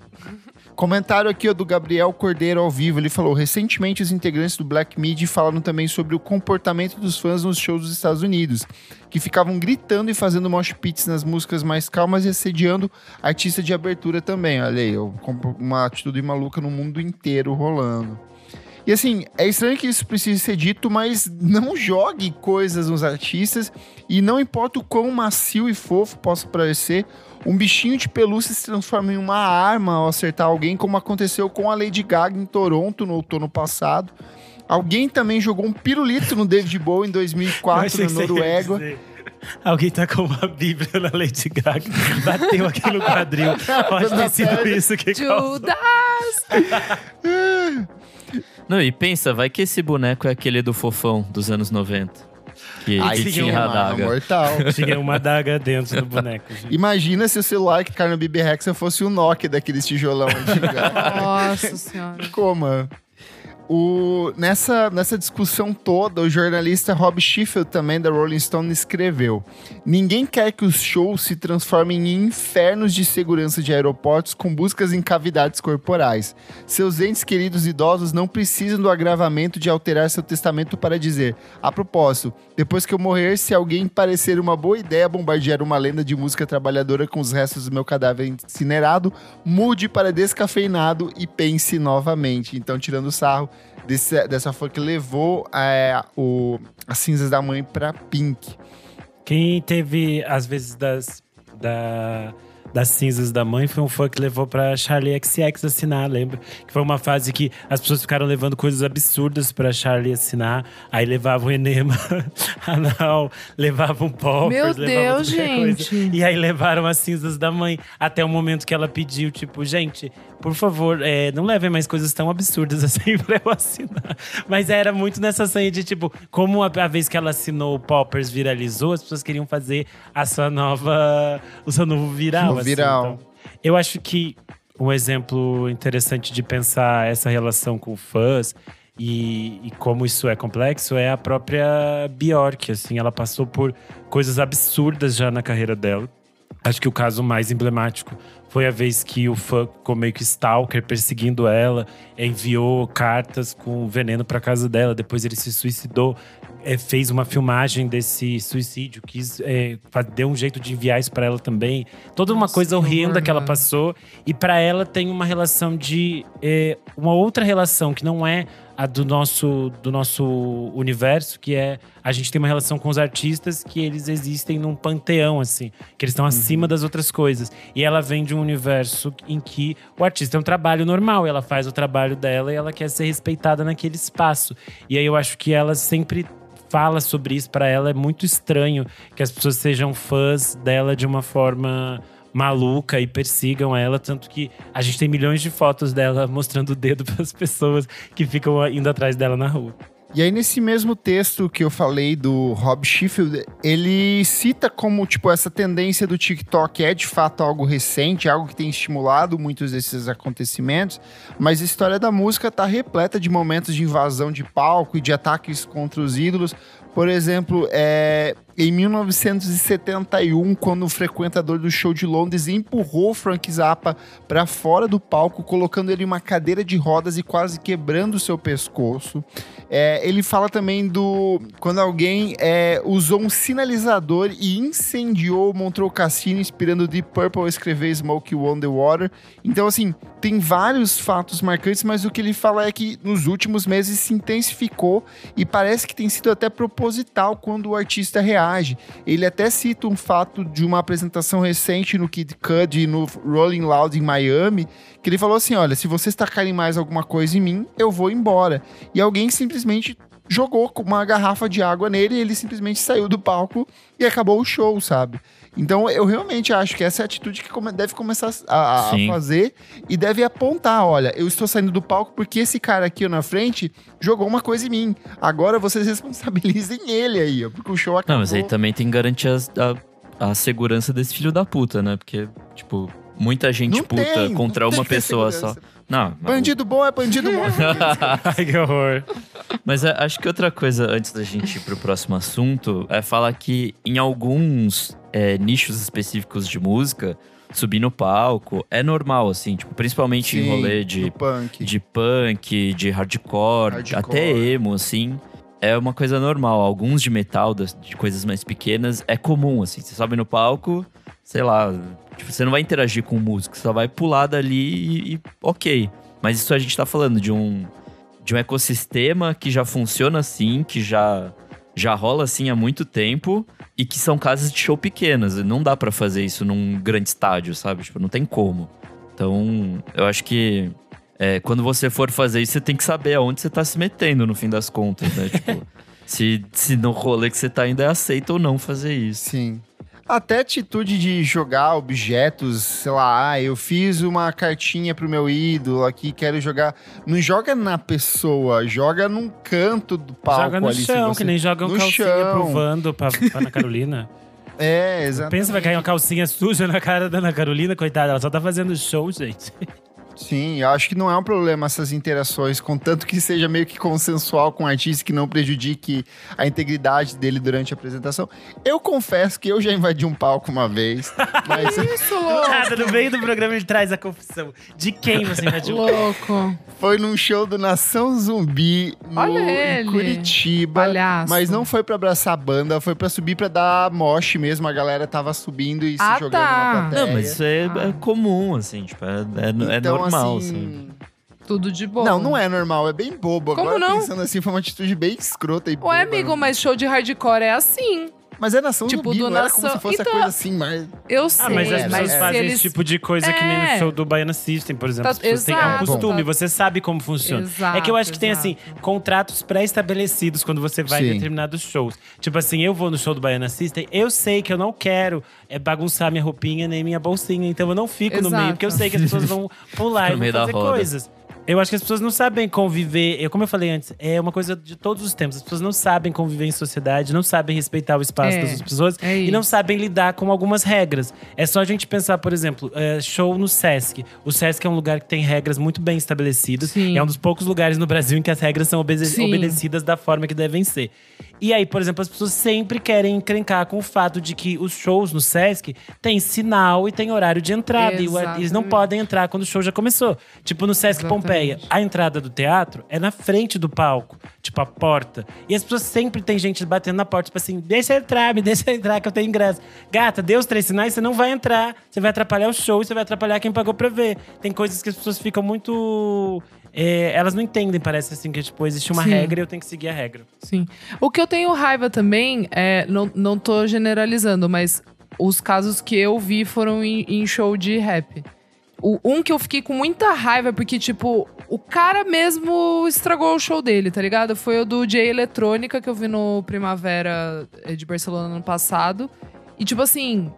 S1: Comentário aqui ó, do Gabriel Cordeiro ao vivo. Ele falou: recentemente os integrantes do Black Midi falaram também sobre o comportamento dos fãs nos shows dos Estados Unidos, que ficavam gritando e fazendo mosh pits nas músicas mais calmas e assediando artista de abertura também. Olha aí, uma atitude maluca no mundo inteiro rolando. E assim, é estranho que isso precise ser dito, mas não jogue coisas nos artistas e não importa o quão macio e fofo possa parecer, um bichinho de pelúcia se transforma em uma arma ao acertar alguém, como aconteceu com a Lady Gaga em Toronto no outono passado. Alguém também jogou um pirulito no David Bowie em
S4: Eu
S1: 2004
S4: achei
S1: na Noruega.
S4: Alguém tá com uma bíblia na Lady Gaga, bateu aqui no quadril. Pode ter sido isso que causou.
S3: Judas!
S2: Não, e pensa, vai que esse boneco é aquele do fofão dos anos 90. Que,
S1: Aí
S2: que
S4: tinha
S2: tinha a
S1: uma
S2: adaga.
S1: mortal.
S4: Tinha uma adaga dentro do boneco. gente.
S1: Imagina se o celular que cai no BB Rexa fosse o Nokia daqueles tijolão antigo.
S3: Nossa senhora.
S1: Como? O, nessa, nessa discussão toda, o jornalista Rob Sheffield, também da Rolling Stone, escreveu: Ninguém quer que os shows se transformem em infernos de segurança de aeroportos com buscas em cavidades corporais. Seus entes queridos idosos não precisam do agravamento de alterar seu testamento para dizer: A propósito, depois que eu morrer, se alguém parecer uma boa ideia bombardear uma lenda de música trabalhadora com os restos do meu cadáver incinerado, mude para descafeinado e pense novamente. Então, tirando sarro desse- dessa fã que levou é, o, as cinzas da mãe pra Pink.
S4: Quem teve, às vezes, das, da, das cinzas da mãe foi um fã que levou pra Charlie XX assinar, lembra? Que foi uma fase que as pessoas ficaram levando coisas absurdas pra Charlie assinar. Aí levavam enema anal, levavam poppers,
S3: Meu
S4: levavam
S3: Deus,
S4: qualquer coisa.
S3: gente.
S4: E aí levaram as cinzas da mãe. Até o momento que ela pediu, tipo, gente, por favor, é, não levem mais coisas tão absurdas assim pra eu assinar. Mas era muito nessa senha de, tipo, como a, a vez que ela assinou o Poppers viralizou, as pessoas queriam fazer a sua nova. o seu novo viral. Assim.
S1: viral.
S4: Então, eu acho que um exemplo interessante de pensar essa relação com fãs e, e como isso é complexo é a própria Bjork, assim, ela passou por coisas absurdas já na carreira dela. Acho que o caso mais emblemático foi a vez que o fã ficou meio que stalker perseguindo ela, enviou cartas com veneno para casa dela, depois ele se suicidou, é, fez uma filmagem desse suicídio, quis é, deu um jeito de enviar isso para ela também. Toda uma
S3: Nossa,
S4: coisa horrenda que ela passou e para ela tem uma relação de é, uma outra relação que não é a do nosso do nosso universo, que é a gente tem uma relação com os artistas que eles existem num panteão assim, que eles estão acima das outras coisas. E ela vem de um universo em que o artista é um trabalho normal, ela faz o trabalho dela e ela quer ser respeitada naquele espaço. E aí eu acho que ela sempre fala sobre isso para ela é muito estranho que as pessoas sejam fãs dela de uma forma maluca e persigam ela, tanto que a gente tem milhões de fotos dela mostrando o dedo para as pessoas que ficam indo atrás dela na rua.
S1: E aí, nesse mesmo texto que eu falei do Rob Sheffield, ele cita como, tipo, essa tendência do TikTok é de fato algo recente, algo que tem estimulado muitos desses acontecimentos, mas a história da música tá repleta de momentos de invasão de palco e de ataques contra os ídolos. Por exemplo, é, em 1971, quando um frequentador do show de Londres empurrou Frank Zappa para fora do palco, colocando ele em uma cadeira de rodas e quase quebrando o seu pescoço. É, ele fala também do quando alguém é, usou um sinalizador e incendiou o Montreux Cassino, inspirando Deep Purple a escrever Smoke on the Water. Então, assim, tem vários fatos marcantes, mas o que ele fala é que nos últimos meses se intensificou e parece que tem sido até proposital quando o artista reage. Ele até cita um fato de uma apresentação recente no Kid Cudi e no Rolling Loud em Miami, que ele falou assim: olha, se vocês tacarem mais alguma coisa em mim, eu vou embora. E alguém simplesmente jogou uma garrafa de água nele e ele simplesmente saiu do palco e acabou o show, sabe? Então eu realmente acho que essa é a atitude que deve começar a, a fazer e deve apontar: olha, eu estou saindo do palco porque esse cara aqui na frente jogou uma coisa em mim. Agora vocês responsabilizem ele aí, porque o show acabou.
S2: Não, mas aí também tem que garantir a, a segurança desse filho da puta, né? Porque, tipo, muita gente
S1: Não
S2: puta
S1: tem,
S2: contra uma pessoa só. Não,
S1: Bandido bom é bandido bom.
S4: Ai, que horror.
S2: Mas é, acho que outra coisa, antes da gente ir pro próximo assunto, é falar que em alguns é, nichos específicos de música, subir no palco é normal, assim, tipo, principalmente em
S1: Sim,
S2: rolê
S1: do
S2: de,
S1: punk.
S2: de punk, de hardcore,
S1: Hardcore.
S2: até emo, assim. É uma coisa normal. Alguns de metal, de coisas mais pequenas, é comum, assim. Você sobe no palco, sei lá, tipo, você não vai interagir com o músico, você só vai pular dali e, e ok. Mas isso a gente tá falando de um, de um ecossistema que já funciona assim, que já, já rola assim há muito tempo e que são casas de show pequenas. Não dá pra fazer isso num grande estádio, sabe? Tipo, não tem como. Então, eu acho que é, quando você for fazer isso, você tem que saber aonde você tá se metendo, no fim das contas, né? tipo, se, se no rolê que você tá indo é aceito ou não fazer isso.
S1: Sim. Até atitude de jogar objetos, sei lá, ah, eu fiz uma cartinha pro meu ídolo aqui, quero jogar. Não joga na pessoa, joga num canto do palco
S4: Joga no
S1: ali.
S4: chão,
S1: você-
S4: que nem jogam
S1: no
S4: calcinha
S1: chão.
S4: pro Vando pra, pra Ana Carolina.
S1: É, exato.
S4: Pensa, vai cair uma calcinha suja na cara da Ana Carolina, coitada. Ela só tá fazendo show, gente.
S1: Sim, eu acho que não é um problema essas interações, contanto que seja meio que consensual com o artista, que não prejudique a integridade dele durante a apresentação. Eu confesso que eu já invadi um palco uma vez, mas
S3: Isso, louco.
S4: nada, no meio do programa ele traz a confissão. De quem você invadiu?
S3: Louco.
S1: foi num show do Nação Zumbi no,
S3: Olha
S1: em. Curitiba.
S3: Palhaço.
S1: Mas não foi pra abraçar a banda, foi pra subir pra dar mosh mesmo. A galera tava subindo e
S3: Ah,
S1: se jogando
S3: tá.
S1: na plateia.
S2: Não, mas isso é,
S3: Ah.
S2: é comum, assim, tipo, é, é, é
S1: Então,
S2: normal,
S1: assim,
S2: assim.
S3: Tudo de boa.
S1: Não, não é normal, é bem bobo.
S3: Como
S1: Agora
S3: não?
S1: pensando assim, foi uma atitude bem escrota e boba.
S3: Ué, amigo, mas show de hardcore é assim.
S1: Mas é nação
S3: Tipo,
S1: zumbi,
S3: do
S1: não era como
S3: Nação-
S1: se fosse
S3: Então-
S1: a coisa assim, mas...
S3: Eu sei,
S4: Ah, mas as
S1: É,
S4: pessoas
S1: mas
S4: fazem
S3: eles...
S4: esse tipo de coisa que nem
S3: É.
S4: no show do Baiana System, por exemplo.
S3: Tá-
S4: As pessoas têm- é um
S3: exato,
S4: costume,
S3: tá.
S4: você sabe como funciona.
S3: Exato,
S4: é que eu acho que tem, assim,
S3: exato.
S4: contratos pré-estabelecidos quando você vai em
S1: Sim.
S4: determinados shows. Tipo assim, eu vou no show do Baiana System, eu sei que eu não quero é, bagunçar minha roupinha nem minha bolsinha, então eu não fico no
S3: Exato.
S4: meio, porque eu sei que as pessoas vão pular
S2: No
S4: e vão fazer
S2: roda.
S4: coisas. Eu acho que as pessoas não sabem conviver. Eu, como eu falei antes, é uma coisa de todos os tempos. As pessoas não sabem conviver em sociedade, não sabem respeitar o espaço
S3: É,
S4: das outras pessoas
S3: é
S4: e não sabem lidar com algumas regras. É só a gente pensar, por exemplo, é, show no Sesc. O Sesc é um lugar que tem regras muito bem estabelecidas.
S3: Sim.
S4: É um dos poucos lugares no Brasil em que as regras são obede-
S3: Sim.
S4: obedecidas da forma que devem ser. E aí, por exemplo, as pessoas sempre querem encrencar com o fato de que os shows no Sesc têm sinal e tem horário de entrada. E o- eles não
S3: Exatamente.
S4: podem entrar quando o show já começou. Tipo, no Sesc
S3: Exatamente.
S4: Pompeia, a entrada do teatro é na frente do palco, tipo a porta. E as pessoas sempre tem gente batendo na porta, tipo assim, deixa eu entrar, me deixa eu entrar que eu tenho ingresso. Gata, deu os três sinais, você não vai entrar. Você vai atrapalhar o show e você vai atrapalhar quem pagou pra ver. Tem coisas que as pessoas ficam muito. É, elas não entendem, parece assim, que tipo, existe uma
S3: Sim.
S4: regra e eu tenho que seguir a regra.
S3: Sim. O que eu tenho raiva também é. Não, não tô generalizando, mas os casos que eu vi foram em, em show de rap. O, um que eu fiquei com muita raiva, porque, tipo, o cara mesmo estragou o show dele, tá ligado? Foi o do J Eletrônica, que eu vi no Primavera eh, de Barcelona no ano passado. E, tipo assim,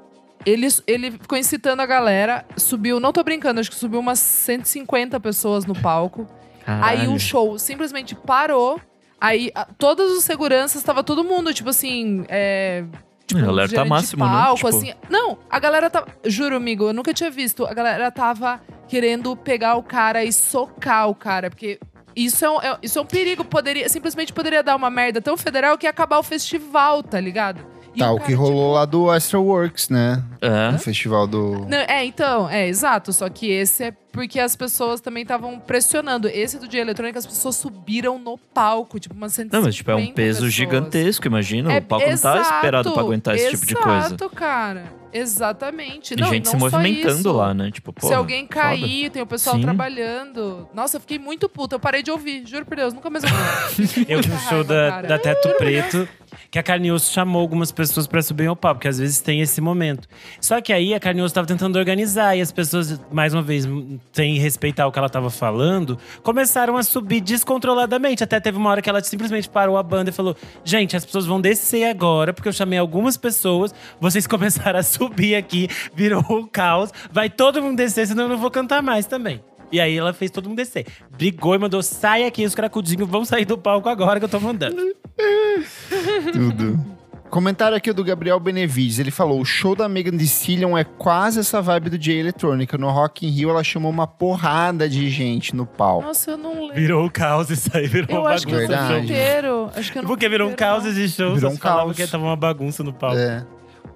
S3: ele, ele ficou incitando a galera, subiu, não tô brincando, acho que subiu umas 150 pessoas no palco. Aí
S2: Caralho.
S3: o show simplesmente parou. Aí a- todos os seguranças, tava todo mundo, tipo assim. É, tipo,
S2: É, alerta
S3: de
S2: máximo, né?
S3: palco,
S2: Tipo-
S3: assim. Não, a galera tava. Juro, amigo, eu nunca tinha visto. A galera tava querendo pegar o cara e socar o cara, porque. Isso é, um, é- isso é um perigo. Poderia, simplesmente poderia dar uma merda tão federal que ia acabar o festival, tá ligado?
S1: Tá, o que rolou lá do Astro Works, né?
S2: É.
S1: No festival do...
S3: Não, é, então, é, exato. Só que esse é porque as pessoas também estavam pressionando. Esse do dia eletrônico, as pessoas subiram no palco, tipo, umas 150
S2: Não, mas tipo, é um peso
S3: pessoas.
S2: gigantesco, imagina.
S3: É,
S2: o palco não tá esperado pra aguentar esse tipo de coisa.
S3: Exato, cara. Exatamente.
S2: E
S3: não,
S2: gente
S3: não
S2: se movimentando lá, né? Tipo,
S3: Se
S2: porra,
S3: alguém
S2: foda.
S3: cair, tem o pessoal
S2: Sim.
S3: trabalhando. Nossa, eu fiquei muito puta. Eu parei de ouvir, juro por Deus, nunca mais ouvi.
S4: Eu vi um show da, da Teto Preto, que a Carnioso chamou algumas pessoas pra subir ao palco, porque às vezes tem esse momento. Só que aí a Carnioso tava tentando organizar e as pessoas, mais uma vez, sem respeitar o que ela tava falando, começaram a subir descontroladamente. Até teve uma hora que ela simplesmente parou a banda e falou: Gente, as pessoas vão descer agora, porque eu chamei algumas pessoas, vocês começaram a subir aqui, virou um caos, vai todo mundo descer, senão eu não vou cantar mais também. E aí ela fez todo mundo descer. Brigou e mandou: sai aqui, os cracudinhos vão sair do palco agora que eu tô mandando.
S1: Tudo. Comentário aqui do Gabriel Benevides. Ele falou: o show da Megan Thee Stallion é quase essa vibe do J Eletrônica. No Rock in Rio, ela chamou uma porrada de gente no palco.
S3: Nossa, eu não lembro.
S4: Virou o caos isso aí, virou
S3: Eu
S4: uma
S3: acho que eu
S4: bagunça.
S3: não
S1: Verdade.
S3: vi inteiro. Acho que eu não
S4: Porque
S3: vi
S4: virou um caos esse show.
S1: Virou um caos.
S4: que tava uma bagunça no palco.
S1: É.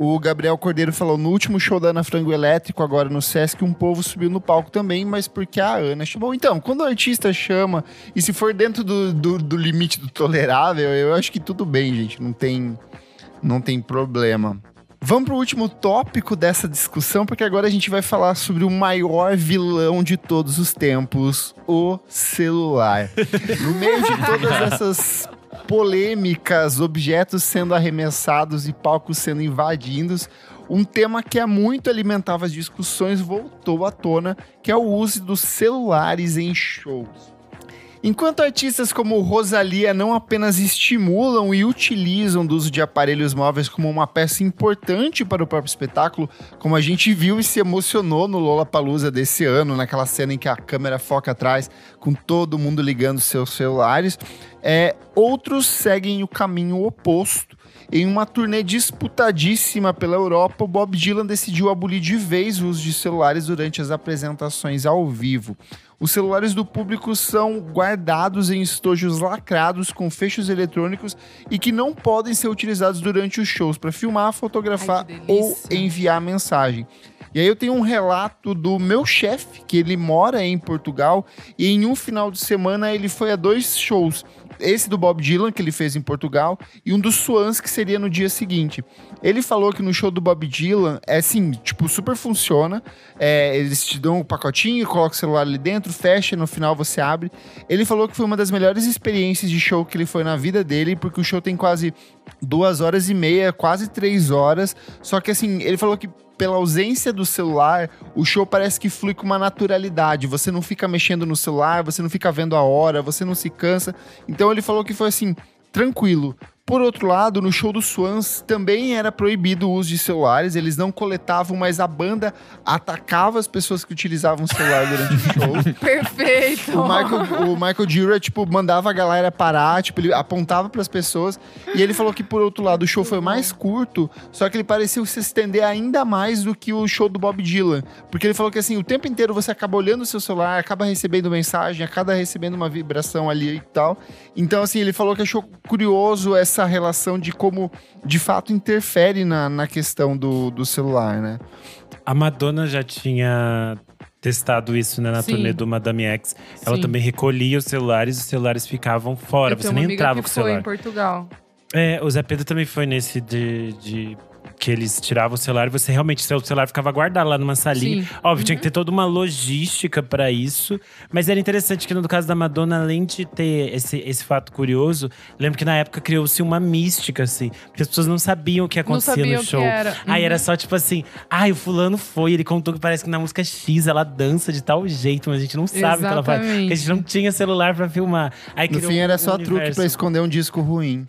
S1: O Gabriel Cordeiro falou: no último show da Ana Frango Elétrico, agora no Sesc, um povo subiu no palco também, mas porque a Ana chamou. Então, quando o artista chama, e se for dentro do, do, do limite do tolerável, eu acho que tudo bem, gente. Não tem, não tem problema. Vamos pro último tópico dessa discussão, porque agora a gente vai falar sobre o maior vilão de todos os tempos, o celular. No meio de todas essas polêmicas, objetos sendo arremessados e palcos sendo invadidos, um tema que há muito alimentava as discussões voltou à tona, que é o uso dos celulares em shows. Enquanto artistas como Rosalia não apenas estimulam e utilizam do uso de aparelhos móveis como uma peça importante para o próprio espetáculo, como a gente viu e se emocionou no Lollapalooza desse ano, naquela cena em que a câmera foca atrás, com todo mundo ligando seus celulares, é, outros seguem o caminho oposto. Em uma turnê disputadíssima pela Europa, o Bob Dylan decidiu abolir de vez o uso de celulares durante as apresentações ao vivo. Os celulares do público são guardados em estojos lacrados com fechos eletrônicos e que não podem ser utilizados durante os shows para filmar, fotografar
S3: Ai,
S1: ou enviar mensagem. E aí eu tenho um relato do meu chefe, que ele mora em Portugal, e em um final de semana ele foi a dois shows. Esse do Bob Dylan, que ele fez em Portugal, e um dos Swans, que seria no dia seguinte. Ele falou que no show do Bob Dylan, é assim, tipo, super funciona. É, eles te dão um pacotinho, coloca o celular ali dentro, fecha, no final você abre. Ele falou que foi uma das melhores experiências de show que ele foi na vida dele, porque o show tem quase duas horas e meia, quase três horas. Só que assim, ele falou que pela ausência do celular, o show parece que flui com uma naturalidade. Você não fica mexendo no celular, você não fica vendo a hora, você não se cansa. Então ele falou que foi assim, tranquilo. Por outro lado, no show do Swans também era proibido o uso de celulares, eles não coletavam, mas a banda atacava as pessoas que utilizavam o celular durante o show.
S3: Perfeito.
S1: O Michael, o Michael Jura, tipo, mandava a galera parar, tipo, ele apontava pras pessoas. E ele falou que, por outro lado, o show foi mais curto, só que ele pareceu se estender ainda mais do que o show do Bob Dylan. Porque ele falou que, assim, o tempo inteiro você acaba olhando o seu celular, acaba recebendo mensagem, acaba recebendo uma vibração ali e tal. Então, assim, ele falou que achou curioso essa relação de como, de fato, interfere na, na questão do, do celular, né?
S4: A Madonna já tinha testado isso né, na
S3: Sim.
S4: turnê do Madame X. Ela
S3: Sim.
S4: também recolhia os celulares, os celulares ficavam fora.
S3: Eu
S4: Você
S3: tenho
S4: nem entrava
S3: que
S4: com o
S3: foi
S4: celular.
S3: em Portugal.
S4: É, o Zé Pedro também foi nesse de, de que eles tiravam o celular e você realmente, seu celular ficava guardado lá numa salinha.
S3: Sim.
S4: Óbvio, tinha
S3: Uhum.
S4: que ter toda uma logística pra isso. Mas era interessante que no caso da Madonna, além de ter esse, esse fato curioso, lembro que na época criou-se uma mística, assim. Porque as pessoas não sabiam o que acontecia no show.
S3: era.
S4: Aí
S3: Uhum.
S4: era só tipo assim, ai, o fulano foi, ele contou que parece que na música X ela dança de tal jeito, mas a gente não sabe o que ela faz. Porque a gente não tinha celular pra filmar. Aí
S1: No fim,
S4: um
S1: era só truque
S4: universo.
S1: pra esconder um disco ruim.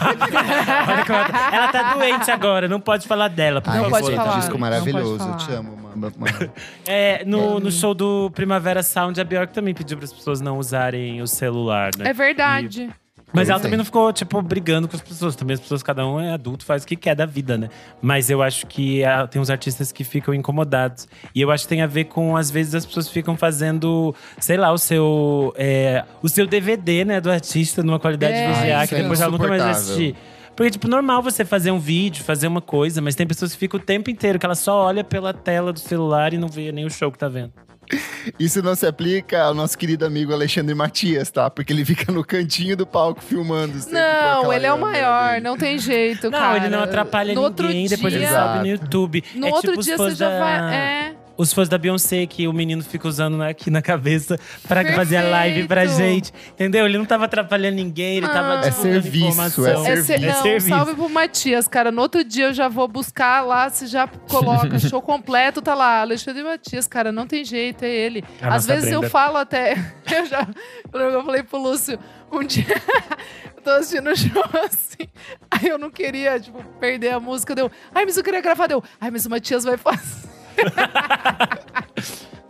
S4: Ela, tá, ela tá doente agora, não pode falar dela. por
S3: Não
S1: Ai,
S4: favor.
S3: pode falar,
S1: disco
S3: não
S1: maravilhoso. Eu te amo, mano.
S4: É, no, no show do Primavera Sound, a Bjork também pediu para as pessoas não usarem o celular, né?
S3: É verdade.
S4: Mas ela
S1: é.
S4: também não ficou, tipo, brigando com as pessoas. Também as pessoas, cada um é adulto, faz o que quer da vida, né? Mas eu acho que ah, tem uns artistas que ficam incomodados. E eu acho que tem a ver com, às vezes, as pessoas ficam fazendo, sei lá, o seu, é, o seu DVD, né, do artista, numa qualidade
S3: É,
S4: VGA, que
S1: é
S4: depois ela nunca mais vai assistir. Porque, tipo, normal você fazer um vídeo, fazer uma coisa, mas tem pessoas que ficam o tempo inteiro, que ela só olha pela tela do celular e não vê nem o show que tá vendo.
S1: Isso não se aplica ao nosso querido amigo Alexandre Matias, tá? Porque ele fica no cantinho do palco filmando.
S3: Não, ele é o maior,
S1: dele.
S3: não tem jeito,
S4: Não,
S3: cara.
S4: ele não atrapalha
S3: no outro
S4: ninguém, depois ele
S3: dia-
S4: sobe no YouTube.
S3: No
S4: é
S3: outro
S4: tipo
S3: dia você já
S4: da-
S3: vai. É.
S4: Os fãs da Beyoncé, que o menino fica usando né, aqui na cabeça pra
S3: Perfeito.
S4: fazer a live pra gente. Entendeu? Ele não tava atrapalhando ninguém, ele tava
S3: Não.
S1: É serviço,
S4: informação.
S1: é
S3: É, ser- não,
S4: serviço.
S3: salve pro Matias, cara. No outro dia eu já vou buscar lá, se já coloca show completo, tá lá. Alexandre Matias, cara, não tem jeito, é ele.
S4: A
S3: Às vezes eu
S4: Brenda.
S3: falo até. Eu já. Eu eu falei pro Lúcio, um dia. eu tô assistindo o show assim. Aí eu não queria, tipo, perder a música. Deu. Ai, mas eu queria gravar. Deu. Ai, mas o Matias vai fazer.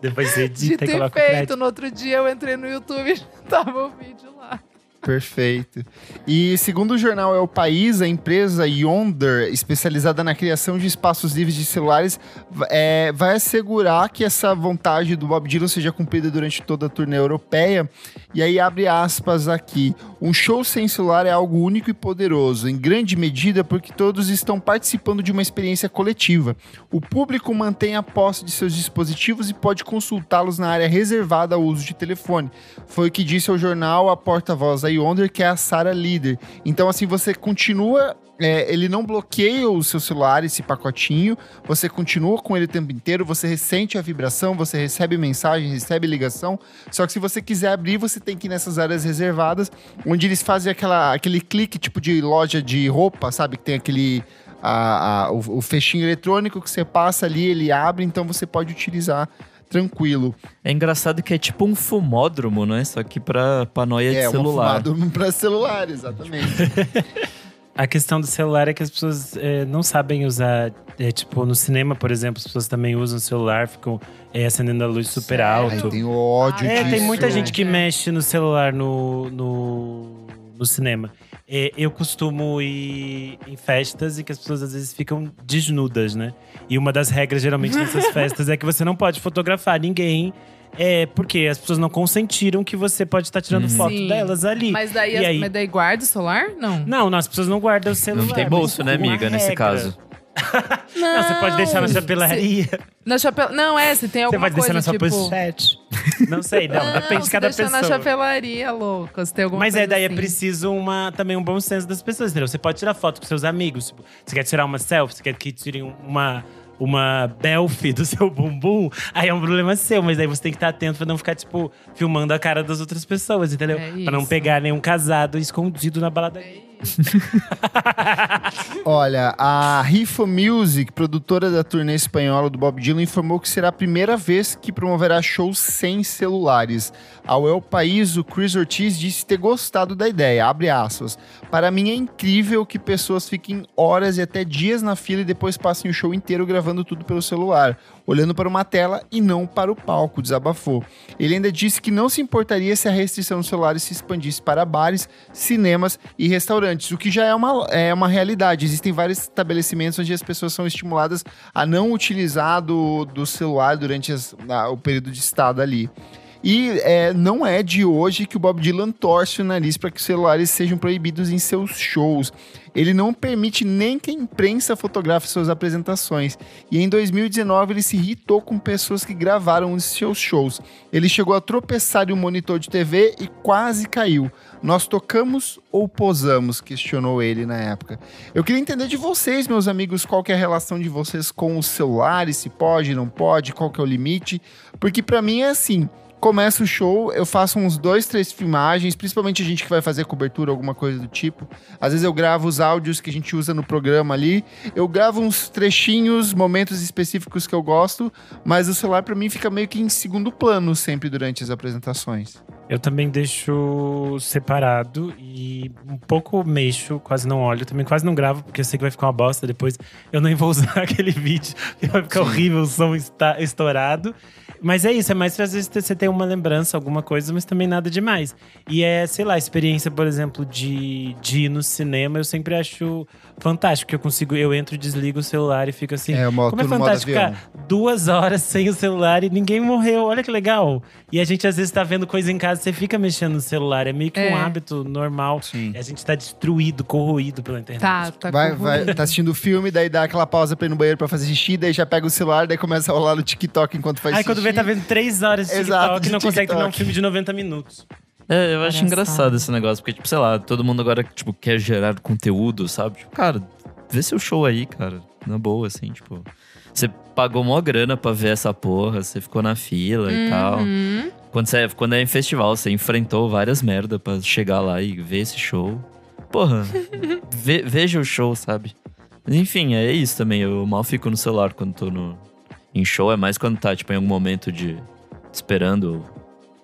S4: Depois
S3: De
S4: edita e
S3: ter feito. No outro dia eu entrei no YouTube e tava o vídeo.
S1: Perfeito. E segundo o jornal É o País, a empresa Yonder, especializada na criação de espaços livres de celulares, é, vai assegurar que essa vontade do Bob Dylan seja cumprida durante toda a turnê europeia. E aí abre aspas aqui. Um show sem celular é algo único e poderoso, em grande medida porque todos estão participando de uma experiência coletiva. O público mantém a posse de seus dispositivos e pode consultá-los na área reservada ao uso de telefone. Foi o que disse ao jornal a porta-voz da Yonder, que é a Sara Líder. Então, assim, você continua. é, ele não bloqueia o seu celular, esse pacotinho. Você continua com ele o tempo inteiro. Você sente a vibração, você recebe mensagem, recebe ligação. Só que se você quiser abrir, você tem que ir nessas áreas reservadas, onde eles fazem aquela, aquele clique tipo de loja de roupa, sabe? Que tem aquele. a- a- o, o fechinho eletrônico que você passa ali, ele abre, então você pode utilizar tranquilo.
S2: É engraçado que é tipo um fumódromo, né? Só que pra, pra noia
S1: é,
S2: de celular.
S1: Um para celular, exatamente.
S4: A questão do celular é que as pessoas é, não sabem usar. É, tipo, no cinema, por exemplo, as pessoas também usam o celular, ficam é, acendendo a luz super
S3: Sério?
S4: alto.
S1: Tem ódio
S4: É,
S1: disso.
S4: tem muita gente que
S3: É.
S4: mexe no celular no, no, no cinema. É, eu costumo ir em festas e que as pessoas às vezes ficam desnudas, né? E uma das regras, geralmente, nessas festas é que você não pode fotografar ninguém. É, porque as pessoas não consentiram que você pode estar tirando
S2: Uhum.
S4: foto
S3: Sim.
S4: delas ali.
S3: Mas daí,
S4: E
S3: as-
S4: aí?
S3: mas daí guarda o celular? Não.
S4: Não, não, as pessoas não guardam o celular.
S2: Não tem bolso, né, amiga, nesse
S4: regra.
S2: caso.
S4: Não, você pode deixar na
S3: Se-
S4: chapelaria.
S3: Na chapel... Não, é, se tem
S4: Você
S3: alguma
S4: pode deixar
S3: coisa
S4: na sua
S3: tipo...
S4: pochete. Não sei, não. depende de
S3: se
S4: cada pessoa.
S3: na chapelaria, louca. Se tem alguma
S4: Mas
S3: coisa
S4: é, daí é
S3: assim.
S4: preciso uma, também um bom senso das pessoas, entendeu? Você pode tirar foto com seus amigos. Tipo, você quer tirar uma selfie, você quer que tirem uma, uma belfie do seu bumbum, aí é um problema seu. Mas aí você tem que estar atento pra não ficar, tipo, filmando a cara das outras pessoas, entendeu?
S3: É
S4: pra não pegar nenhum casado escondido na balada.
S1: Olha, a Rifa Music, produtora da turnê espanhola do Bob Dylan, informou que será a primeira vez que promoverá shows sem celulares. Ao El País, o Chris Ortiz disse ter gostado da ideia, abre aspas. Para mim é incrível que pessoas fiquem horas e até dias na fila e depois passem o show inteiro gravando tudo pelo celular, olhando para uma tela e não para o palco, desabafou. Ele ainda disse que não se importaria se a restrição dos celulares se expandisse para bares, cinemas e restaurantes, o que já é uma, é uma realidade. Existem vários estabelecimentos onde as pessoas são estimuladas a não utilizar do, do celular durante as- o período de estado ali. E é, não é de hoje que o Bob Dylan torce o nariz para que os celulares sejam proibidos em seus shows. Ele não permite nem que a imprensa fotografe suas apresentações. E em 2019 ele se irritou com pessoas que gravaram os seus shows. Ele chegou a tropeçar em um monitor de TV e quase caiu. Nós tocamos ou posamos? Questionou ele na época. Eu queria entender de vocês, meus amigos, qual é a relação de vocês com os celulares, se pode, não pode, qual que é o limite. Porque pra mim é assim, começa o show, eu faço uns dois, três filmagens, principalmente a gente que vai fazer cobertura, alguma coisa do tipo. Às vezes eu gravo os áudios que a gente usa no programa ali. Eu gravo uns trechinhos, momentos específicos que eu gosto, mas o celular pra mim fica meio que em segundo plano sempre durante as apresentações.
S4: Eu também deixo separado e um pouco mexo, quase não olho. Também quase não gravo, porque eu sei que vai ficar uma bosta depois. Eu nem vou usar aquele vídeo, porque vai ficar horrível, o som está estourado. Mas é isso, é mais pra às vezes você ter uma lembrança, alguma coisa, mas também nada demais. E é, sei lá, a experiência, por exemplo, de, de ir no cinema, eu sempre acho fantástico, que eu consigo, eu entro e desligo o celular e fico assim.
S1: É, o modo-
S4: como é fantástico ficar duas horas sem o celular e ninguém morreu. Olha que legal. E a gente às vezes tá vendo coisa em casa, você fica mexendo no celular. É meio que
S3: É.
S4: um hábito normal.
S1: Sim.
S4: A gente tá destruído, corroído pela internet.
S3: Tá, tá
S1: Vai, vai, tá assistindo o filme, daí dá aquela pausa pra ir no banheiro pra fazer xixi, daí já pega o celular, daí começa a rolar no TikTok enquanto faz
S4: Aí
S1: xixi.
S4: Tá vendo três horas de
S1: Exato,
S4: TikTok
S1: de
S4: e não consegue terminar um
S1: TikTok.
S4: filme de 90 minutos.
S2: É, eu acho engraçado esse negócio, porque, tipo, sei lá, todo mundo agora, tipo, quer gerar conteúdo, sabe? Tipo, cara, vê seu show aí, cara. Na boa, assim, tipo. Você pagou mó grana pra ver essa porra, você ficou na fila e tal.
S3: Uhum.
S2: Quando, você, quando é em festival, você enfrentou várias merda pra chegar lá e ver esse show. Porra, ve- veja o show, sabe? Enfim, é isso também. Eu mal fico no celular quando tô no, em show. É mais quando tá, tipo, em algum momento de esperando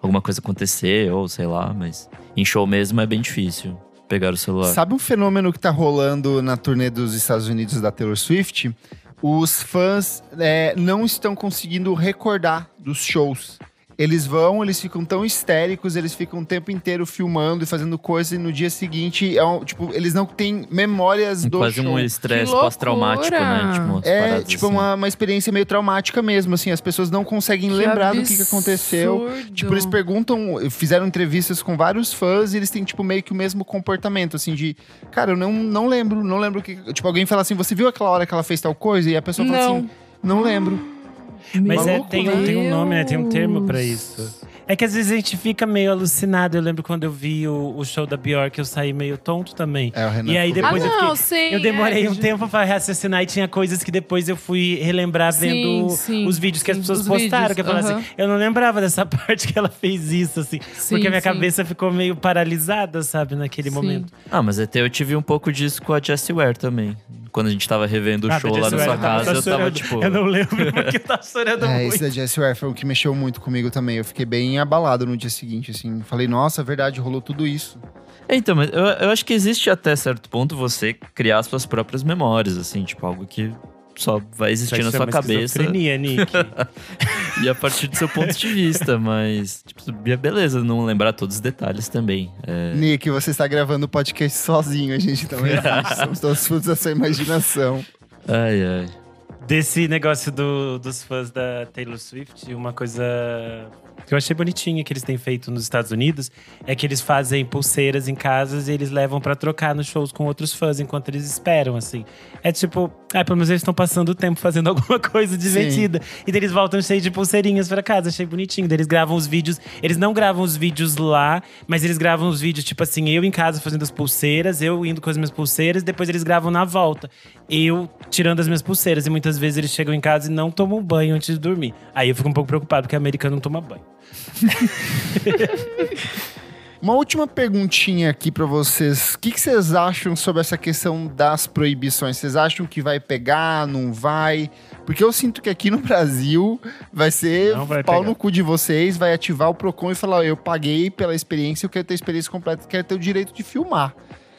S2: alguma coisa acontecer, ou sei lá, mas em show mesmo é bem difícil pegar o celular.
S1: Sabe um fenômeno que tá rolando na turnê dos Estados Unidos da Taylor Swift? Os fãs é, não estão conseguindo recordar dos shows. Eles vão, eles ficam tão histéricos, eles ficam o tempo inteiro filmando e fazendo coisa, e no dia seguinte, é um, tipo, eles não têm memórias do
S2: Quase
S1: show.
S2: um estresse
S3: Que
S2: pós-traumático, né? Tipo,
S1: É, tipo,
S2: assim.
S1: uma, uma experiência meio traumática mesmo, assim. As pessoas não conseguem lembrar do que, que aconteceu.
S3: absurdo.
S1: Tipo, eles perguntam, fizeram entrevistas com vários fãs e eles têm, tipo, meio que o mesmo comportamento, assim, de... Cara, eu não, não lembro, não lembro o que... Tipo, alguém fala assim, você viu aquela hora que ela fez tal coisa? E a pessoa fala
S3: Não.
S1: assim, não lembro.
S4: Mas é, tem, um- tem um nome, né? Tem um termo pra
S3: Deus.
S4: isso. É que às vezes a gente fica meio alucinado. Eu lembro quando eu vi o, o show da Bjork, eu saí meio tonto também.
S1: É, o Renan
S4: E aí
S1: ficou-
S3: Ah,
S4: depois eu
S3: não,
S4: fiquei-
S3: sim.
S4: Eu demorei
S3: é,
S4: um tempo pra raciocinar e tinha coisas que depois eu fui relembrar
S3: Sim,
S4: vendo
S3: sim,
S4: os vídeos que as pessoas
S3: os
S4: postaram.
S3: vídeos,
S4: Que eu falei
S3: aham.
S4: assim, eu não lembrava dessa parte que ela fez isso, assim.
S3: Sim,
S4: porque a minha
S3: sim.
S4: cabeça ficou meio paralisada, sabe, naquele
S3: Sim.
S4: momento.
S2: Ah, mas até eu tive um pouco disso com a Jessie Ware também. Quando a gente tava revendo o
S4: Ah,
S2: show lá na sua casa, eu tava tipo.
S4: Eu não lembro porque tava chorando
S1: É,
S4: muito.
S1: esse da Jessie Ware foi o que mexeu muito comigo também. Eu fiquei bem abalado no dia seguinte, assim. Falei, nossa, é verdade, rolou tudo isso.
S2: É, Então, mas eu, eu acho que existe até certo ponto você criar suas próprias memórias, assim, tipo, algo que só vai existir
S4: Isso
S2: na sua cabeça
S4: Nick.
S2: e a partir do seu ponto de vista, mas, tipo, é beleza não lembrar todos os detalhes também. É,
S1: Nick, você está gravando o podcast sozinho, a gente não existe. Somos todos frutos da sua imaginação.
S2: ai, ai.
S4: Desse negócio do- dos fãs da Taylor Swift, uma coisa que eu achei bonitinha que eles têm feito nos Estados Unidos é que eles fazem pulseiras em casas e eles levam pra trocar nos shows com outros fãs enquanto eles esperam, assim. É tipo, ah, pelo menos eles estão passando o tempo fazendo alguma coisa divertida. E daí eles voltam cheios de pulseirinhas pra casa, achei bonitinho. Daí eles gravam os vídeos, eles não gravam os vídeos lá, mas eles gravam os vídeos, tipo assim, eu em casa fazendo as pulseiras, eu indo com as minhas pulseiras, depois eles gravam na volta. Eu tirando as minhas pulseiras. E muitas vezes eles chegam em casa e não tomam banho antes de dormir. Aí eu fico um pouco preocupado, porque americano não toma banho.
S1: Uma última perguntinha aqui pra vocês. O que, que vocês acham sobre essa questão das proibições? Vocês acham que vai pegar, não vai? Porque eu sinto que aqui no Brasil vai ser
S4: Não vai
S1: pau
S4: pegar.
S1: no cu de vocês, vai ativar o Procon e falar: "Ó, eu paguei pela experiência, eu quero ter a experiência completa, quero ter o direito de filmar.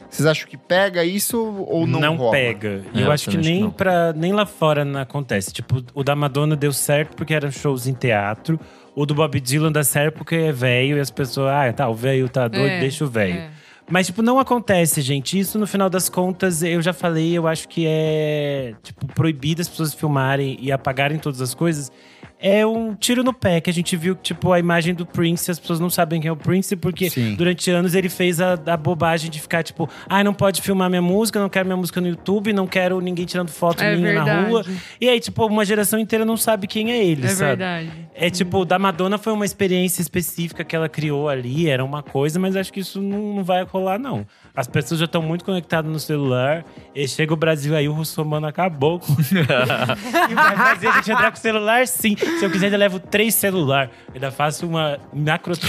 S1: Vocês acham que pega isso ou não? rola?
S4: pega. E
S2: É,
S4: eu acho que nem,
S2: não.
S4: pra, nem lá fora não acontece. Tipo, o da Madonna deu certo porque eram shows em teatro. O do Bob Dylan dá certo porque é velho e as pessoas, ah, tá, o velho tá doido,
S3: É,
S4: deixa o velho.
S3: é.
S4: Mas, tipo, não acontece, gente. Isso, no final das contas, eu já falei, eu acho que é, tipo, proibido as pessoas filmarem e apagarem todas as coisas. É um tiro no pé que a gente viu, tipo, a imagem do Prince, as pessoas não sabem quem é o Prince, porque
S1: Sim.
S4: durante anos ele fez a, a bobagem de ficar, tipo, ah, não pode filmar minha música, não quero minha música no YouTube, não quero ninguém tirando foto
S3: É
S4: minha na
S3: verdade.
S4: rua. E aí, tipo, uma geração inteira não sabe quem é ele,
S3: É
S4: sabe?
S3: verdade.
S4: É tipo, o da Madonna foi uma experiência específica que ela criou ali, era uma coisa, mas acho que isso não, não vai rolar, não. As pessoas já estão muito conectadas no celular. E chega o Brasil aí, o russomano acabou. e vai fazer a gente entrar com o celular, sim. Se eu quiser, eu levo três celular. Ainda faço uma macro.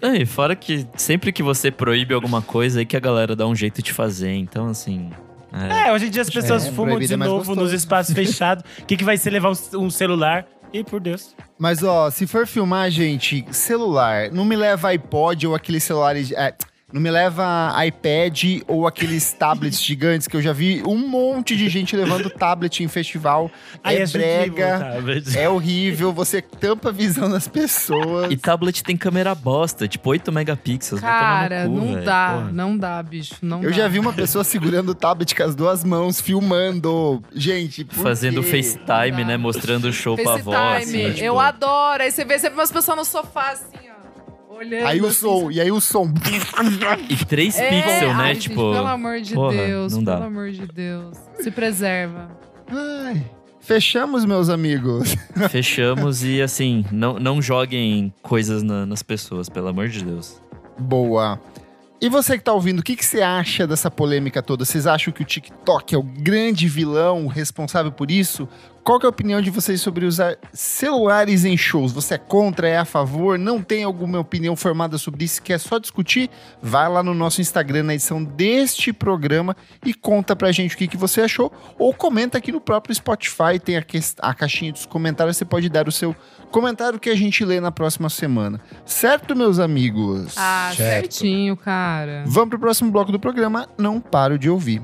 S2: É, e fora que sempre que você proíbe alguma coisa, aí que a galera dá um jeito de fazer. Então, assim. É,
S4: É, hoje em dia as pessoas
S1: É,
S4: fumam de
S1: é mais
S4: novo
S1: gostoso.
S4: nos espaços fechados. O que, que vai ser levar um, um celular? E por Deus.
S1: Mas ó, se for filmar, gente, celular, não me leva iPod ou aqueles celulares. é, não me leva iPad ou aqueles tablets gigantes que eu já vi um monte de gente levando tablet em festival.
S4: Aí
S1: é
S4: incrível,
S1: brega,
S4: tá?
S1: é horrível, você tampa a visão das pessoas.
S2: E tablet tem câmera bosta, tipo 8 megapixels.
S3: Cara,
S2: cu,
S3: não
S2: velho.
S3: dá,
S2: Porra.
S3: não dá, bicho. Não
S1: Eu
S3: dá.
S1: já vi uma pessoa segurando o tablet com as duas mãos, filmando. Gente, por
S2: Fazendo
S1: quê?
S2: FaceTime, né? Mostrando o show pra avó.
S3: FaceTime,
S2: assim, tipo,
S3: eu adoro. Aí você vê sempre umas pessoas no sofá, assim, ó. Olhando.
S1: Aí o
S3: assim,
S1: som, e aí o som.
S2: E 3
S3: É,
S2: pixels, né?
S3: ai, gente,
S2: tipo.
S3: pelo amor de
S2: porra,
S3: Deus,
S2: não dá.
S3: pelo amor de Deus. Se preserva.
S1: Ai, fechamos, meus amigos.
S2: Fechamos e assim, não, não joguem coisas na- nas pessoas, pelo amor de Deus.
S1: Boa. E você que tá ouvindo, o que, que você acha dessa polêmica toda? Vocês acham que o TikTok é o grande vilão responsável por isso? Qual que é a opinião de vocês sobre usar celulares em shows? Você é contra, é a favor? Não tem alguma opinião formada sobre isso? Quer só discutir? Vai lá no nosso Instagram na edição deste programa e conta pra gente o que, que você achou. Ou comenta aqui no próprio Spotify, tem a, que- a caixinha dos comentários, você pode dar o seu comentário que a gente lê na próxima semana. Certo, meus amigos?
S3: Ah,
S4: Certo.
S3: certinho, cara.
S1: Vamos pro próximo bloco do programa. Não paro de ouvir.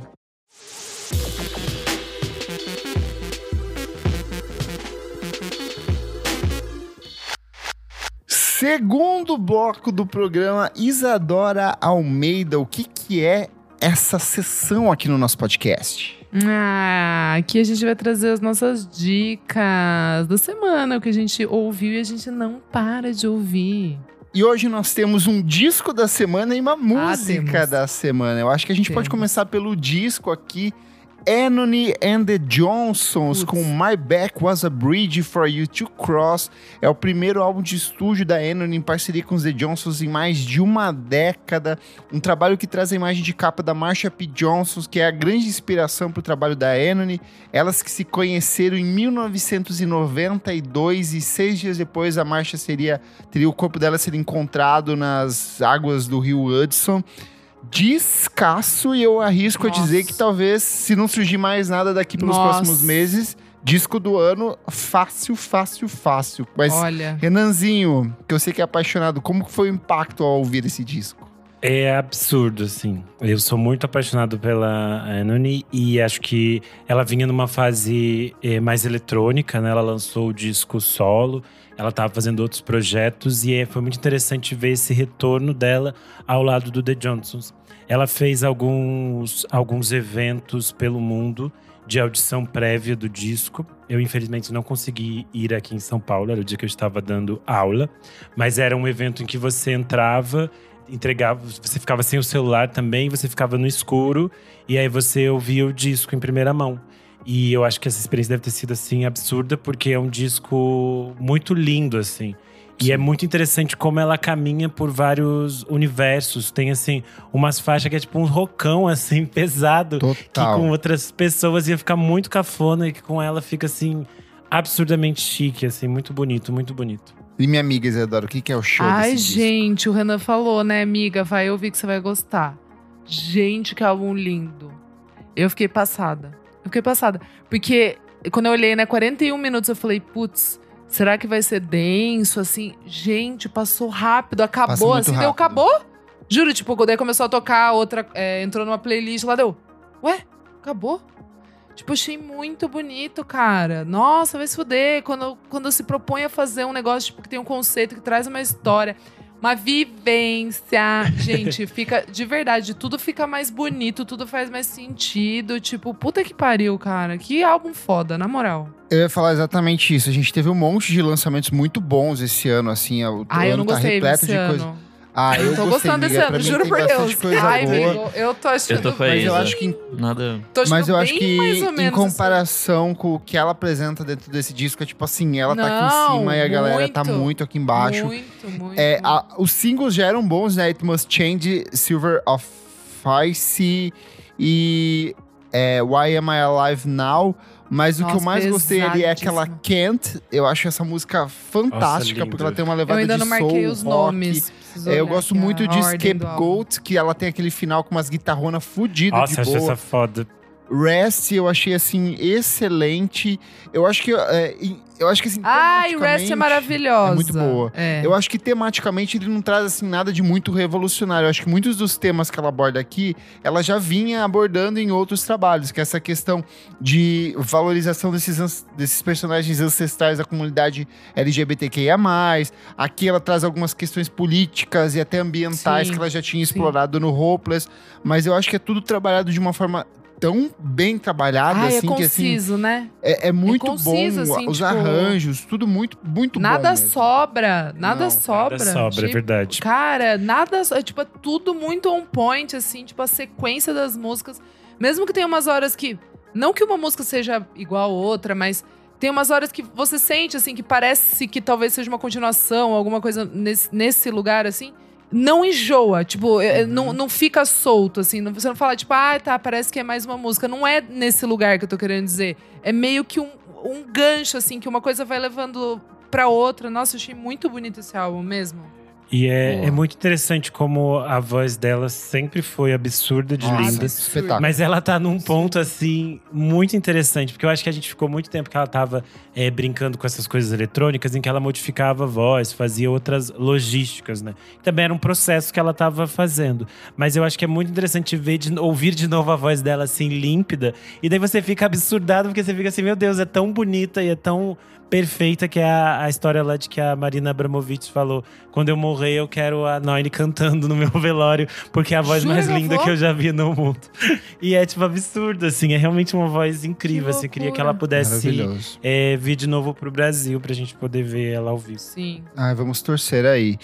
S1: Segundo bloco do programa, Isadora Almeida, o que, que é essa sessão aqui no nosso podcast?
S3: Ah, aqui a gente vai trazer as nossas dicas da semana, o que a gente ouviu e a gente não para de ouvir.
S1: E hoje nós temos um disco da semana e uma música
S3: temos.
S1: da semana. Eu acho que a gente pode
S3: Temos.
S1: começar pelo disco aqui. Anony and the Johnsons
S3: Putz.
S1: com My Back Was a Bridge for You to Cross. É o primeiro álbum de estúdio da Anony em parceria com os The Johnsons em mais de uma década. Um trabalho que traz a imagem de capa da Marsha P. Johnson, que é a grande inspiração para o trabalho da Anony. Elas que se conheceram em 1992 e seis dias depois a Marsha seria teria o corpo dela ser encontrado nas águas do rio Hudson. Descasso e eu arrisco
S3: Nossa.
S1: a dizer que talvez, se não surgir mais nada daqui pelos
S3: Nossa.
S1: próximos meses, disco do ano fácil, fácil, fácil. Mas,
S3: Olha.
S1: Renanzinho, que eu sei que é apaixonado, como foi o impacto ao ouvir esse disco?
S4: É absurdo, assim. Eu sou muito apaixonado pela Anony e acho que ela vinha numa fase eh, mais eletrônica, né? Ela lançou o disco solo, ela estava fazendo outros projetos e eh, foi muito interessante ver esse retorno dela ao lado do The Johnsons. Ela fez alguns, alguns eventos pelo mundo de audição prévia do disco. Eu, infelizmente, não consegui ir aqui em São Paulo, era o dia que eu estava dando aula, mas era um evento em que você entrava entregava, você ficava sem o celular também, você ficava no escuro e aí você ouvia o disco em primeira mão. E eu acho que essa experiência deve ter sido assim absurda porque é um disco muito lindo assim. E é muito interessante como ela caminha por vários universos. Tem assim umas faixas que é tipo um rocão assim pesado que
S1: Total.
S4: com outras pessoas ia ficar muito cafona e que com ela fica assim absurdamente chique assim, muito bonito, muito bonito.
S1: E minha amiga Isadora, o que, que é o show
S3: Ai,
S1: desse disco?
S3: gente, o Renan falou, né, amiga? Vai ouvir que você vai gostar. Gente, que álbum lindo. Eu fiquei passada. Eu fiquei passada. Porque quando eu olhei, né, 41 minutos, eu falei, putz, será que vai ser denso? Assim, gente, passou rápido, acabou, assim, deu,
S1: rápido.
S3: acabou. Juro, tipo, quando aí começou a tocar, outra é, entrou numa playlist lá, deu. Ué, acabou? Tipo, achei muito bonito, cara. Nossa, vai se fuder. Quando, quando se propõe a fazer um negócio tipo, que tem um conceito, que traz uma história, uma vivência. Gente, fica. De verdade, tudo fica mais bonito, tudo faz mais sentido. Tipo, puta que pariu, cara. Que álbum foda, na moral.
S1: Eu ia falar exatamente isso. A gente teve um monte de lançamentos muito bons esse ano, assim. O
S3: eu
S1: ano
S3: não
S1: tá
S3: gostei
S1: repleto de
S3: ano.
S1: Ah, eu,
S3: Eu tô
S1: gostei,
S3: gostando desse ano, juro por Deus. Ai, amigo, eu tô achando.
S2: Eu tô com a
S1: Mas eu acho que
S2: Nada.
S3: tô achando
S1: Mas eu
S3: bem
S1: acho que, em
S3: assim.
S1: comparação com o que ela apresenta dentro desse disco, é tipo assim, ela tá aqui em
S3: Não,
S1: cima e a galera tá
S3: muito.
S1: muito aqui embaixo.
S3: Muito, muito.
S1: É,
S3: muito.
S1: a- os singles já eram bons, né? It Must Change, Silver of Ice e é, Why Am I Alive Now? Mas o que eu
S3: Nossa,
S1: mais gostei ali é aquela. Can't. Eu acho essa música fantástica,
S4: lindo.
S1: porque ela tem uma
S3: Eu
S1: levada
S3: ainda
S1: de
S3: não marquei
S1: soul,
S3: os
S1: rock.
S3: nomes.
S1: É, eu gosto
S3: aqui
S1: muito de
S3: do.
S1: Scapegoat, que ela tem aquele final com umas guitarronas fudidas
S4: Nossa,
S1: de boa.
S4: essa foda.
S1: Rest eu achei assim excelente. Eu acho que é, eu acho que assim,
S3: Ai, Rest é maravilhosa.
S1: é muito boa.
S3: É.
S1: Eu acho que tematicamente ele não traz assim nada de muito revolucionário. Eu acho que muitos dos temas que ela aborda aqui, ela já vinha abordando em outros trabalhos, que é essa questão de valorização desses, desses personagens ancestrais da comunidade LGBTQIA+. Aqui ela traz algumas questões políticas e até ambientais
S3: Sim,
S1: que ela já tinha
S3: sim.
S1: explorado no Hopeless, mas eu acho que é tudo trabalhado de uma forma tão bem trabalhada
S3: Ai, é
S1: assim que assim
S3: conciso, né?
S1: é, é muito
S3: conciso,
S1: bom
S3: assim,
S1: os
S3: tipo,
S1: arranjos, tudo muito muito bom.
S3: Nada
S1: mesmo.
S3: sobra, nada
S1: Não,
S3: sobra.
S4: Nada sobra, é
S3: Tipo,
S4: verdade.
S3: Cara, nada. so- Tipo, é tudo muito on point, assim, tipo, a sequência das músicas. Mesmo que tenha umas horas que. Não que uma música seja igual a outra, mas tem umas horas que você sente, assim, que parece que talvez seja uma continuação, alguma coisa nesse, nesse lugar, assim. Não enjoa, tipo, é- é, não, não fica solto, assim. não- você não fala, tipo, ah, tá, parece que é mais uma música. Não é nesse lugar que eu tô querendo dizer. É meio que um, um gancho, assim, que uma coisa vai levando pra outra. Nossa, eu achei muito bonito esse álbum mesmo.
S4: E é, é muito interessante como a voz dela sempre foi absurda de
S1: Nossa,
S4: linda.
S1: espetáculo.
S4: Mas ela tá num ponto, assim, muito interessante. Porque eu acho que a gente ficou muito tempo que ela tava é, brincando com essas coisas eletrônicas, em que ela modificava a voz, fazia outras logísticas, né? Também era um processo que ela tava fazendo. Mas eu acho que é muito interessante ver de- ouvir de novo a voz dela, assim, límpida. E daí você fica absurdado, porque você fica assim, meu Deus, é tão bonita e é tão perfeita que é a, a história lá de que a Marina Abramovic falou: quando eu morrer, eu quero a Noine cantando no meu velório, porque é a voz
S3: Jura,
S4: mais linda que eu já vi no mundo. E é, tipo, absurdo, assim. É realmente uma voz incrível.
S3: Que
S4: assim. Eu queria que ela pudesse é, vir de novo pro Brasil pra gente poder ver ela ao vivo.
S3: Sim.
S1: Ai, vamos torcer aí.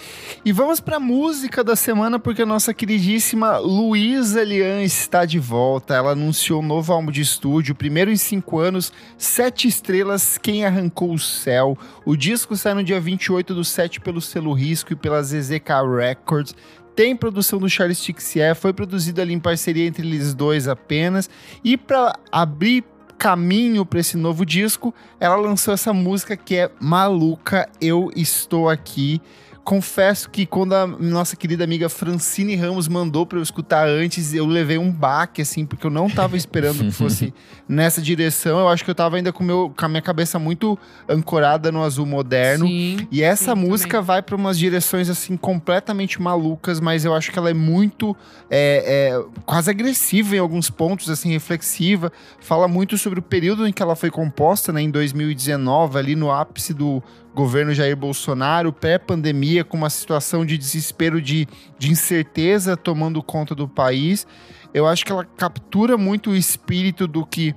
S1: E vamos pra música da semana, porque a nossa queridíssima Luísa Lian está de volta. Ela anunciou um novo álbum de estúdio, primeiro em cinco anos, Sete Estrelas, Quem Arrancou o Céu. O disco sai no dia 28 do 7 pelo selo Risco e pela ZZK Records. Tem produção do Charles Tixier, foi produzido ali em parceria entre eles dois apenas. E para abrir caminho para esse novo disco, ela lançou essa música que é Maluca, Eu Estou Aqui, confesso que quando a nossa querida amiga Francine Ramos mandou para eu escutar antes, eu levei um baque, assim, porque eu não tava esperando que fosse nessa direção. Eu acho que eu tava ainda com, meu, com a minha cabeça muito ancorada no azul moderno.
S3: Sim.
S1: E essa
S3: Sim,
S1: música
S3: também.
S1: vai para umas direções assim completamente malucas, mas eu acho que ela é muito é, é, quase agressiva em alguns pontos, assim reflexiva. Fala muito sobre o período em que ela foi composta, né, em 2019, ali no ápice do governo Jair Bolsonaro, pré-pandemia, com uma situação de desespero, de, de incerteza tomando conta do país. Eu acho que ela captura muito o espírito do que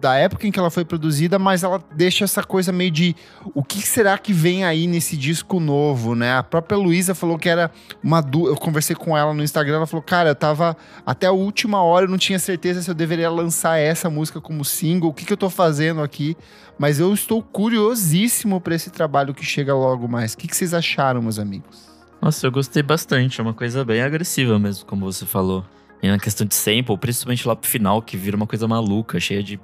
S1: da época em que ela foi produzida, mas ela deixa essa coisa meio de o que será que vem aí nesse disco novo, né? A própria Luísa falou que era uma du... eu conversei com ela no Instagram, ela falou: "Cara, eu tava até a última hora, eu não tinha certeza se eu deveria lançar essa música como single, o que que eu tô fazendo aqui, mas eu estou curiosíssimo para esse trabalho que chega logo mais. O que que vocês acharam, meus amigos?
S2: Nossa, eu gostei bastante. É uma coisa bem agressiva mesmo, como você falou. E na questão de sample, principalmente lá pro final, que vira uma coisa maluca, cheia de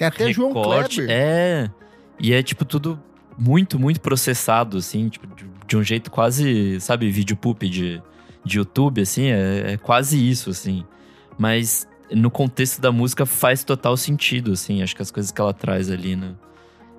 S1: Tem até João
S2: recorte.
S1: Kleber.
S2: É. E é, tipo, tudo muito, muito processado, assim, tipo, de, de um jeito quase, sabe, vídeo poop de, de YouTube, assim, é, é quase isso, assim. Mas no contexto da música faz total sentido, assim, acho que as coisas que ela traz ali, né?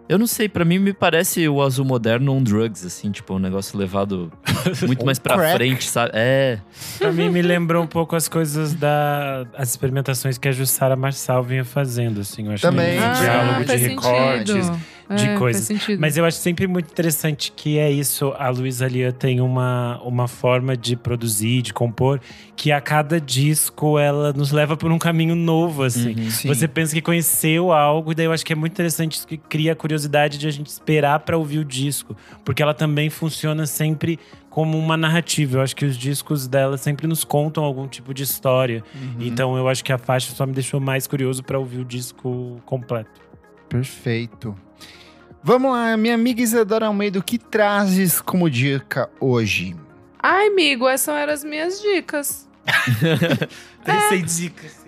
S2: Eu não sei, pra mim me parece o azul moderno on drugs, assim, tipo, um negócio levado muito mais pra
S1: crack.
S2: frente, sabe? É.
S4: Pra mim, me lembrou um pouco as coisas da. as experimentações que a Jussara Marçal vinha fazendo, assim. Eu acho
S1: Também.
S4: que
S1: Ah,
S4: um diálogo de recortes.
S3: sentido.
S4: De
S3: É,
S4: coisas. Mas eu acho sempre muito interessante que é isso. A Luísa Lia tem uma, uma forma de produzir, de compor, que a cada disco ela nos leva por um caminho novo, assim.
S2: Uhum.
S4: Você pensa que conheceu algo, e daí eu acho que é muito interessante isso que cria a curiosidade de a gente esperar pra ouvir o disco. Porque ela também funciona sempre como uma narrativa. Eu acho que os discos dela sempre nos contam algum tipo de história.
S1: Uhum.
S4: Então eu acho que a faixa só me deixou mais curioso pra ouvir o disco completo.
S1: Perfeito. Vamos lá, minha amiga Isadora Almeida, o que trazes como dica hoje?
S3: Ai, amigo, essas eram as minhas dicas.
S4: Sem dicas.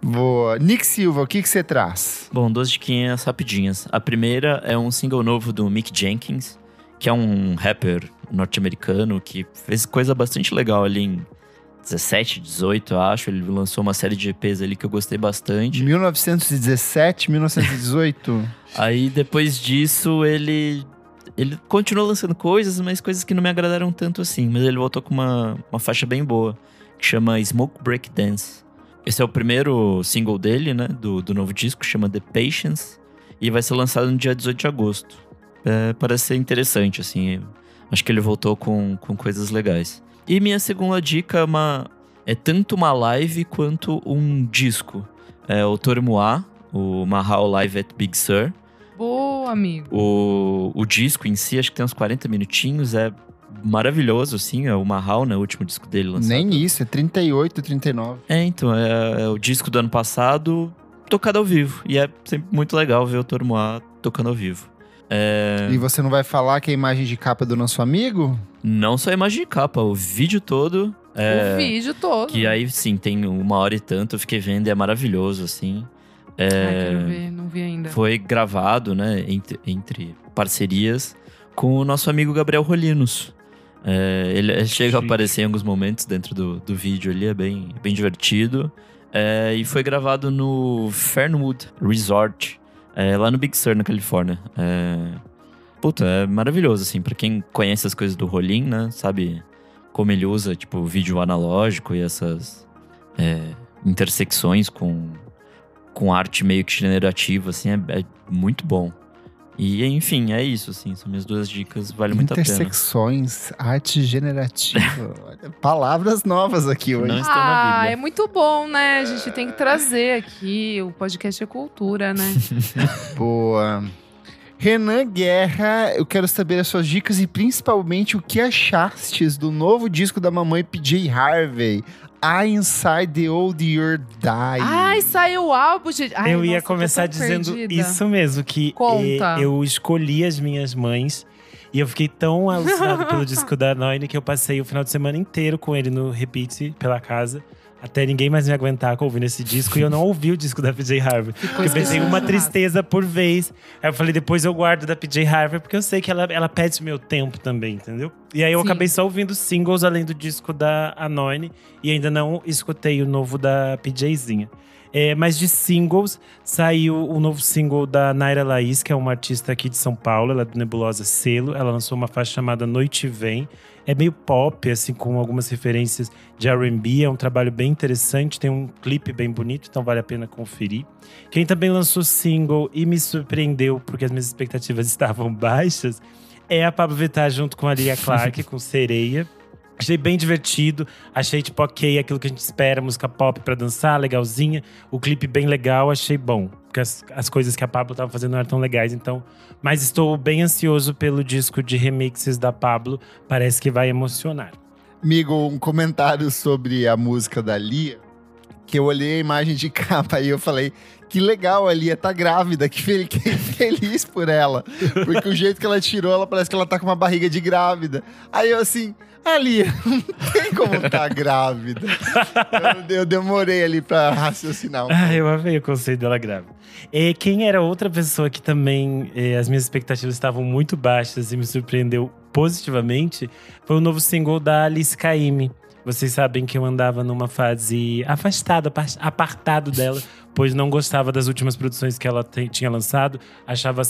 S1: Boa. Nick Silva, o que que você traz?
S2: Bom, duas diquinhas rapidinhas. A primeira é um single novo do Mick Jenkins, que é um rapper norte-americano que fez coisa bastante legal ali em 17, 18, eu acho. Ele lançou uma série de EPs ali que eu gostei bastante.
S1: 1917, 1918?
S2: Aí depois disso ele ele continuou lançando coisas, mas coisas que não me agradaram tanto assim. Mas ele voltou com uma, uma faixa bem boa, que chama Smoke Break Dance. Esse é o primeiro single dele, né? Do, do novo disco, chama The Patience. E vai ser lançado no dia 18 de agosto. É, parece ser interessante, assim. Acho que ele voltou com, com coisas legais. E minha segunda dica é, uma, é tanto uma live quanto um disco. É o Tormoa, o Mahal Live at Big Sur.
S3: Amigo.
S2: O, o disco em si, acho que tem uns 40 minutinhos, é maravilhoso, assim, é o Mahal, né? O último disco dele lançado.
S1: Nem isso, é 38, 39.
S2: É, então, é, é o disco do ano passado tocado ao vivo. E é sempre muito legal ver o Tormoa tocando ao vivo. É,
S1: E você não vai falar que a imagem de capa é do nosso amigo?
S2: não só a imagem de capa, o vídeo todo. É,
S3: O vídeo todo.
S2: Que aí, sim, tem uma hora e tanto, eu fiquei vendo, e é maravilhoso, assim.
S3: Ai,
S2: É,
S3: quero ver, não vi ainda.
S2: foi gravado, né, entre, entre parcerias, com o nosso amigo Gabriel Rolinos. É, ele ele chega a aparecer em alguns momentos dentro do, do vídeo ali, é bem, bem divertido. É, e foi gravado no Fernwood Resort, é, lá no Big Sur, na Califórnia. É, puta, é maravilhoso, assim, pra quem conhece as coisas do Rolim, né, sabe como ele usa, tipo, vídeo analógico e essas é, intersecções com, com arte meio que generativa, assim, é, é muito bom. E, enfim, é isso, assim, são minhas duas dicas, vale muito a pena.
S1: Intersecções, arte generativa. Palavras novas aqui hoje.
S2: Não
S3: Ah, é muito bom, né? A gente tem que trazer aqui. O podcast é cultura, né?
S1: Boa. Renan Guerra, eu quero saber as suas dicas e principalmente o que achastes do novo disco da mamãe PJ Harvey, I Inside the Old Year Die.
S3: Ai, saiu o álbum, gente. Ai,
S4: eu ia
S3: nossa, tô
S4: começar dizendo
S3: perdida.
S4: isso mesmo, que
S3: Conta.
S4: eh, eu escolhi as minhas mães e eu fiquei tão alucinado pelo disco da Noine que eu passei o final de semana inteiro com ele no repeat pela casa, até ninguém mais me aguentar ouvindo esse disco. e eu não ouvi o disco da PJ Harvey. Porque eu pensei uma tristeza por vez. Aí eu falei, depois eu guardo da PJ Harvey, porque eu sei que ela, ela pede meu tempo também, entendeu? E aí eu Sim. acabei só ouvindo singles além do disco da Anone. E ainda não escutei o novo da PJzinha. É, mas de singles, saiu o novo single da Naira Laís, que é uma artista aqui de São Paulo, ela é do Nebulosa Selo. Ela lançou uma faixa chamada Noite Vem. É meio pop, assim, com algumas referências de RB. É um trabalho bem interessante, tem um clipe bem bonito, então vale a pena conferir. Quem também lançou single e me surpreendeu, porque as minhas expectativas estavam baixas, é a Pablo Vittar junto com a Lia Clark, com Sereia. Achei bem divertido, achei tipo ok, aquilo que a gente espera, música pop para dançar, legalzinha. O clipe bem legal, achei bom. Porque as, as coisas que a Pablo tava fazendo não eram tão legais, então. Mas estou bem ansioso pelo disco de remixes da Pablo, parece que vai emocionar.
S1: Amigo, um comentário sobre a música da Lia, que eu olhei a imagem de capa e eu falei, que legal, a Lia tá grávida, que feliz por ela. Porque o jeito que ela tirou, ela parece que ela tá com uma barriga de grávida. Aí eu assim, Ali, não tem como tá grávida. Eu, eu, demorei ali pra raciocinar. Um
S4: ah, eu amei o conceito dela grávida. E quem era outra pessoa que também eh, as minhas expectativas estavam muito baixas e me surpreendeu positivamente foi o novo single da Alice Caymmi. Vocês sabem que eu andava numa fase afastada, apartado dela, pois não gostava das últimas produções que ela tinha lançado. Achava,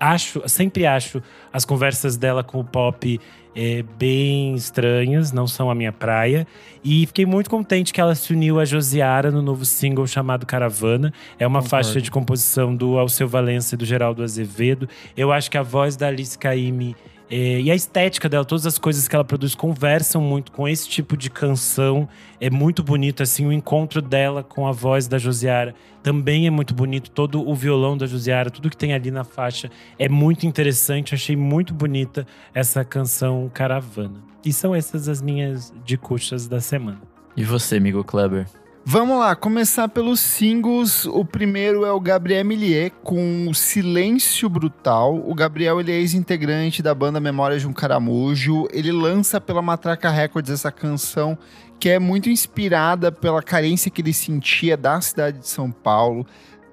S4: acho, sempre acho as conversas dela com o pop é, bem estranhas, não são a minha praia. E fiquei muito contente que ela se uniu a Josiara no novo single chamado Caravana. É uma Concordo. faixa de composição do Alceu Valença e do Geraldo Azevedo. Eu acho que a voz da Alice Caymmi é, e a estética dela, todas as coisas que ela produz conversam muito com esse tipo de canção. É muito bonito, assim, o encontro dela com a voz da Josiara também é muito bonito. Todo o violão da Josiara, tudo que tem ali na faixa é muito interessante. Achei muito bonita essa canção Caravana. E são essas as minhas dicuchas da semana.
S2: E você, amigo Kleber?
S1: Vamos lá, começar pelos singles. O primeiro é o Gabriel Millier com Silêncio Brutal. O Gabriel ele é ex-integrante da banda Memórias de um Caramujo. Ele lança pela Matraca Records essa canção que é muito inspirada pela carência que ele sentia da cidade de São Paulo.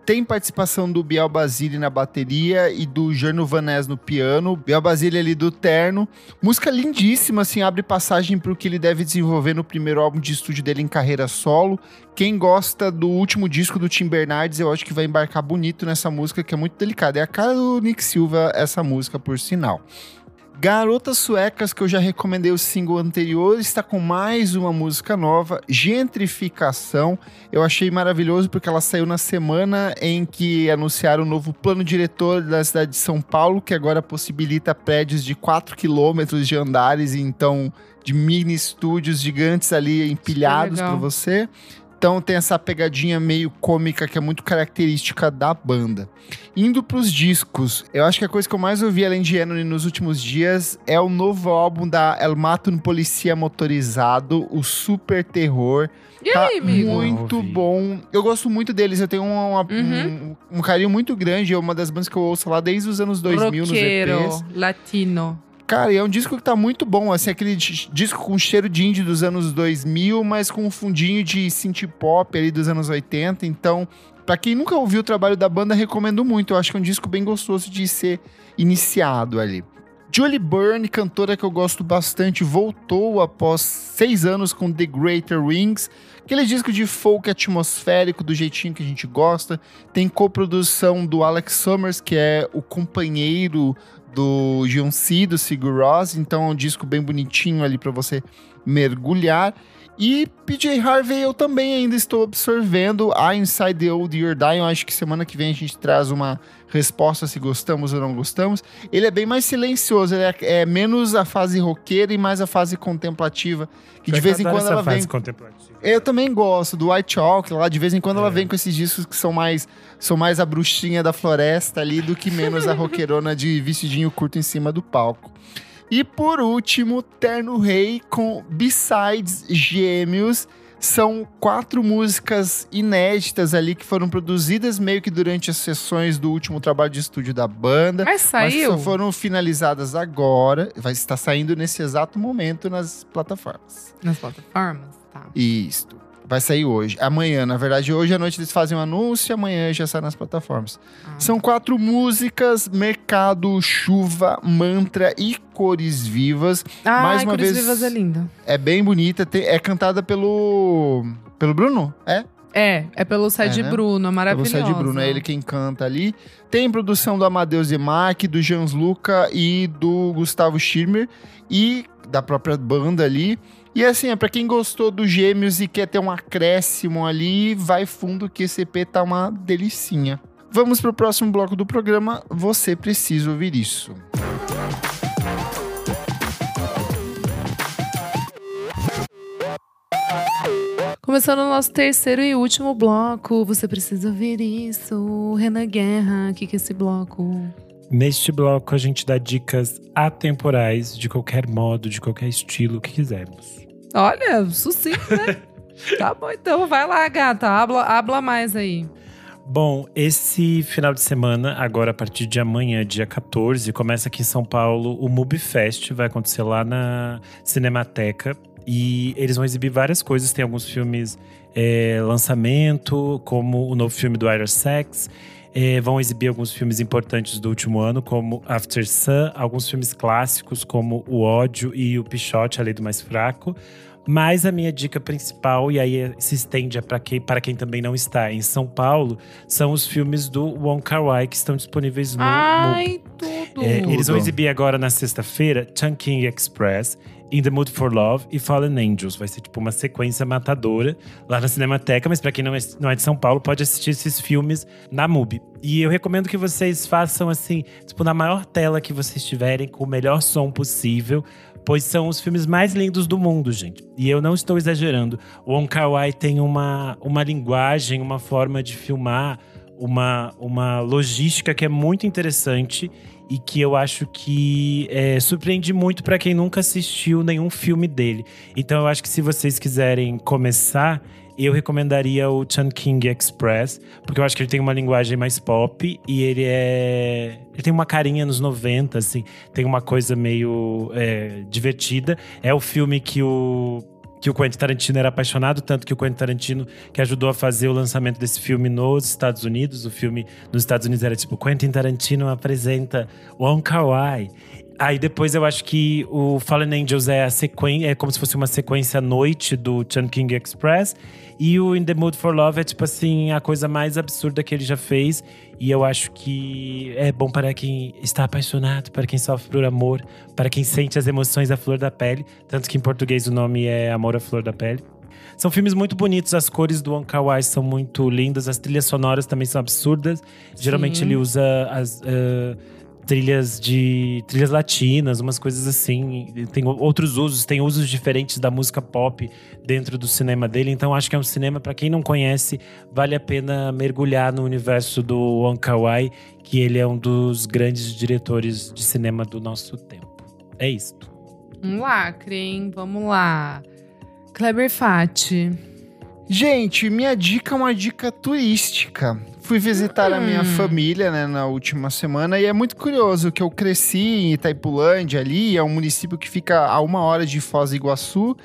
S1: Tem participação do Biel Basile na bateria e do Jano Vanés no piano. Biel Basile ali do terno. Música lindíssima, assim, abre passagem para o que ele deve desenvolver no primeiro álbum de estúdio dele em carreira solo. Quem gosta do último disco do Tim Bernardes, eu acho que vai embarcar bonito nessa música, que é muito delicada. É a cara do Nick Silva, essa música, por sinal. Garotas Suecas, que eu já recomendei o single anterior, está com mais uma música nova, Gentrificação. Eu achei maravilhoso porque ela saiu na semana em que anunciaram o novo plano diretor da cidade de São Paulo, que agora possibilita prédios de 4 quilômetros de andares, então de mini estúdios gigantes ali empilhados para você. Então tem essa pegadinha meio cômica que é muito característica da banda. Indo pros discos, eu acho que a coisa que eu mais ouvi além de Enony nos últimos dias é o novo álbum da El Mato no Policia Motorizado, o Super Terror.
S3: E tá aí, amigo?
S1: Muito bom. Eu gosto muito deles. Eu tenho uma, uhum. um, um, carinho muito grande. É uma das bandas que eu ouço lá desde os anos 2000
S3: Roqueiro,
S1: nos EPs.
S3: latino.
S1: Cara, é um disco que tá muito bom, assim, aquele disco com cheiro de indie dos anos 2000, mas com um fundinho de synth pop ali dos anos 80. Então, para quem nunca ouviu o trabalho da banda, recomendo muito. Eu acho que é um disco bem gostoso de ser iniciado ali. Julie Byrne, cantora que eu gosto bastante, voltou após seis anos com The Greater Wings. Aquele disco de folk atmosférico, do jeitinho que a gente gosta. Tem coprodução do Alex Summers, que é o companheiro do C, do Sigur Ross, então é um disco bem bonitinho ali para você mergulhar. E PJ Harvey eu também ainda estou absorvendo a Inside the Old Year Die. Eu acho que semana que vem a gente traz uma resposta se gostamos ou não gostamos. Ele é bem mais silencioso, ele é, é menos a fase roqueira e mais a fase contemplativa. Que de vez em quando ela vem. Eu também gosto do White Chalk, lá de vez em quando é. ela vem com esses discos que são mais são mais a bruxinha da floresta ali do que menos a roqueirona de vestidinho curto em cima do palco. E por último, Terno Rei com Besides Gêmeos. São quatro músicas inéditas ali que foram produzidas meio que durante as sessões do último trabalho de estúdio da banda.
S3: Mas saiu?
S1: Mas só foram finalizadas agora. Vai estar saindo nesse exato momento nas plataformas.
S3: Nas plataformas, tá.
S1: Isto. Vai sair hoje. Amanhã, na verdade, hoje à noite eles fazem um anúncio e amanhã já sai nas plataformas.
S3: Ah.
S1: São quatro músicas: Mercado, Chuva, Mantra e Cores Vivas.
S3: Ah,
S1: Mais uma
S3: Cores
S1: vez-
S3: Vivas é linda.
S1: É bem bonita. tem- é cantada pelo. Pelo Bruno? É?
S3: É, é pelo Sede
S1: É, né?
S3: Bruno, é
S1: Pelo
S3: maravilhosa.
S1: Sede Bruno, é ele quem canta ali. Tem produção do Amadeus Emac, do Jans Luca e do Gustavo Schirmer e da própria banda ali. E assim, é pra quem gostou do Gêmeos e quer ter um acréscimo ali, vai fundo que esse EP tá uma delicinha. Vamos pro próximo bloco do programa. Você precisa ouvir isso.
S3: Começando o nosso terceiro e último bloco. Você precisa ver isso. Renan Guerra, o que, que é esse bloco?
S4: Neste bloco, a gente dá dicas atemporais, de qualquer modo, de qualquer estilo que quisermos.
S3: Olha, sucinto, né? tá bom, então vai lá, gata. Habla, habla mais aí.
S4: Bom, esse final de semana, agora a partir de amanhã, dia 14, começa aqui em São Paulo o MUBI Fest. Vai acontecer lá na Cinemateca. E eles vão exibir várias coisas. Tem alguns filmes é, lançamento, como o novo filme do Ira Sex. É, vão exibir alguns filmes importantes do último ano, como After Sun, alguns filmes clássicos, como O Ódio e O Pichote, A Lei do Mais Fraco. Mas a minha dica principal, e aí se estende para quem, para quem também não está em São Paulo, são os filmes do Wong Kar Wai que estão disponíveis no, no
S3: Ai, tudo.
S4: é, eles vão exibir agora na sexta-feira Chungking Express, In the Mood for Love e Fallen Angels. Vai ser tipo uma sequência matadora lá na Cinemateca, mas pra quem não é, não é de São Paulo, pode assistir esses filmes na MUBI. E eu recomendo que vocês façam assim, tipo, na maior tela que vocês tiverem, com o melhor som possível. Pois são os filmes mais lindos do mundo, gente. E eu não estou exagerando. O Wong Kar Wai tem uma, uma linguagem, uma forma de filmar, uma, uma logística que é muito interessante e que eu acho que é, surpreende muito para quem nunca assistiu nenhum filme dele. Então eu acho que se vocês quiserem começar, eu recomendaria o Chan King Express, porque eu acho que ele tem uma linguagem mais pop e ele é. Ele tem uma carinha nos 90, assim, tem uma coisa meio é, divertida. É o filme que o que o Quentin Tarantino era apaixonado, tanto que o Quentin Tarantino que ajudou a fazer o lançamento desse filme nos Estados Unidos. O filme nos Estados Unidos era tipo Quentin Tarantino apresenta Wong Kar Wai. Aí depois eu acho que o Fallen Angels é a sequência, é como se fosse uma sequência à noite do Chan King Express. E o In the Mood for Love é tipo assim, a coisa mais absurda que ele já fez. E eu acho que é bom para quem está apaixonado, para quem sofre por amor, para quem sente as emoções à flor da pele. Tanto que em português o nome é Amor à Flor da Pele. São filmes muito bonitos, as cores do Wong Kar Wai são muito lindas, as trilhas sonoras também são absurdas. Geralmente
S3: Sim.
S4: ele usa as ah, trilhas de trilhas latinas, umas coisas assim. Tem outros usos, tem usos diferentes da música pop dentro do cinema dele. Então acho que é um cinema para quem não conhece, vale a pena mergulhar no universo do Wong Kar Wai, que ele é um dos grandes diretores de cinema do nosso tempo. É isso.
S3: Um lacre, hein? Vamos lá. Kleber Fati.
S1: Gente, minha dica é uma dica turística. Fui visitar a minha
S3: Hum.
S1: família né, na última semana e é muito curioso que eu cresci em Itaipulândia ali, é um município que fica a uma hora de Foz do Iguaçu.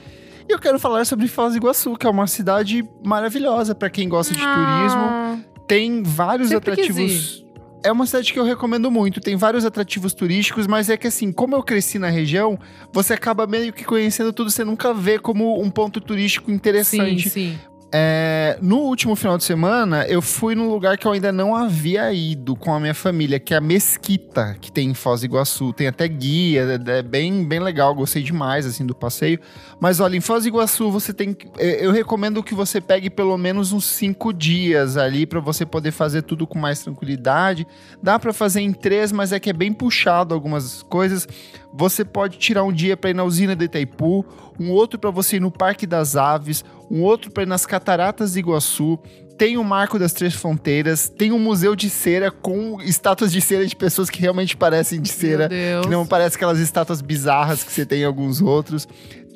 S1: E eu quero falar sobre Foz do Iguaçu, que é uma cidade maravilhosa para quem gosta de turismo.
S3: Ah,
S1: Tem vários
S3: Sempre
S1: atrativos. É uma cidade que eu recomendo muito. Tem vários atrativos turísticos, mas é que assim, como eu cresci na região, você acaba meio que conhecendo tudo, você nunca vê como um ponto turístico
S3: sim,
S1: interessante.
S3: sim.
S1: É, no último final de semana, eu fui num lugar que eu ainda não havia ido com a minha família, que é a Mesquita, que tem em Foz do Iguaçu. Tem até guia, é, é bem, bem legal, gostei demais, assim, do passeio. Mas olha, em Foz do Iguaçu, você tem é, Eu recomendo que você pegue pelo menos uns cinco dias ali, para você poder fazer tudo com mais tranquilidade. Dá para fazer em três, mas é que é bem puxado algumas coisas. Você pode tirar um dia para ir na usina de Itaipu, um outro para você ir no Parque das Aves, um outro para ir nas Cataratas de Iguaçu. Tem o Marco das Três Fronteiras, tem um museu de cera com estátuas de cera de pessoas que realmente parecem de cera, que não parece aquelas estátuas bizarras que você tem em alguns outros.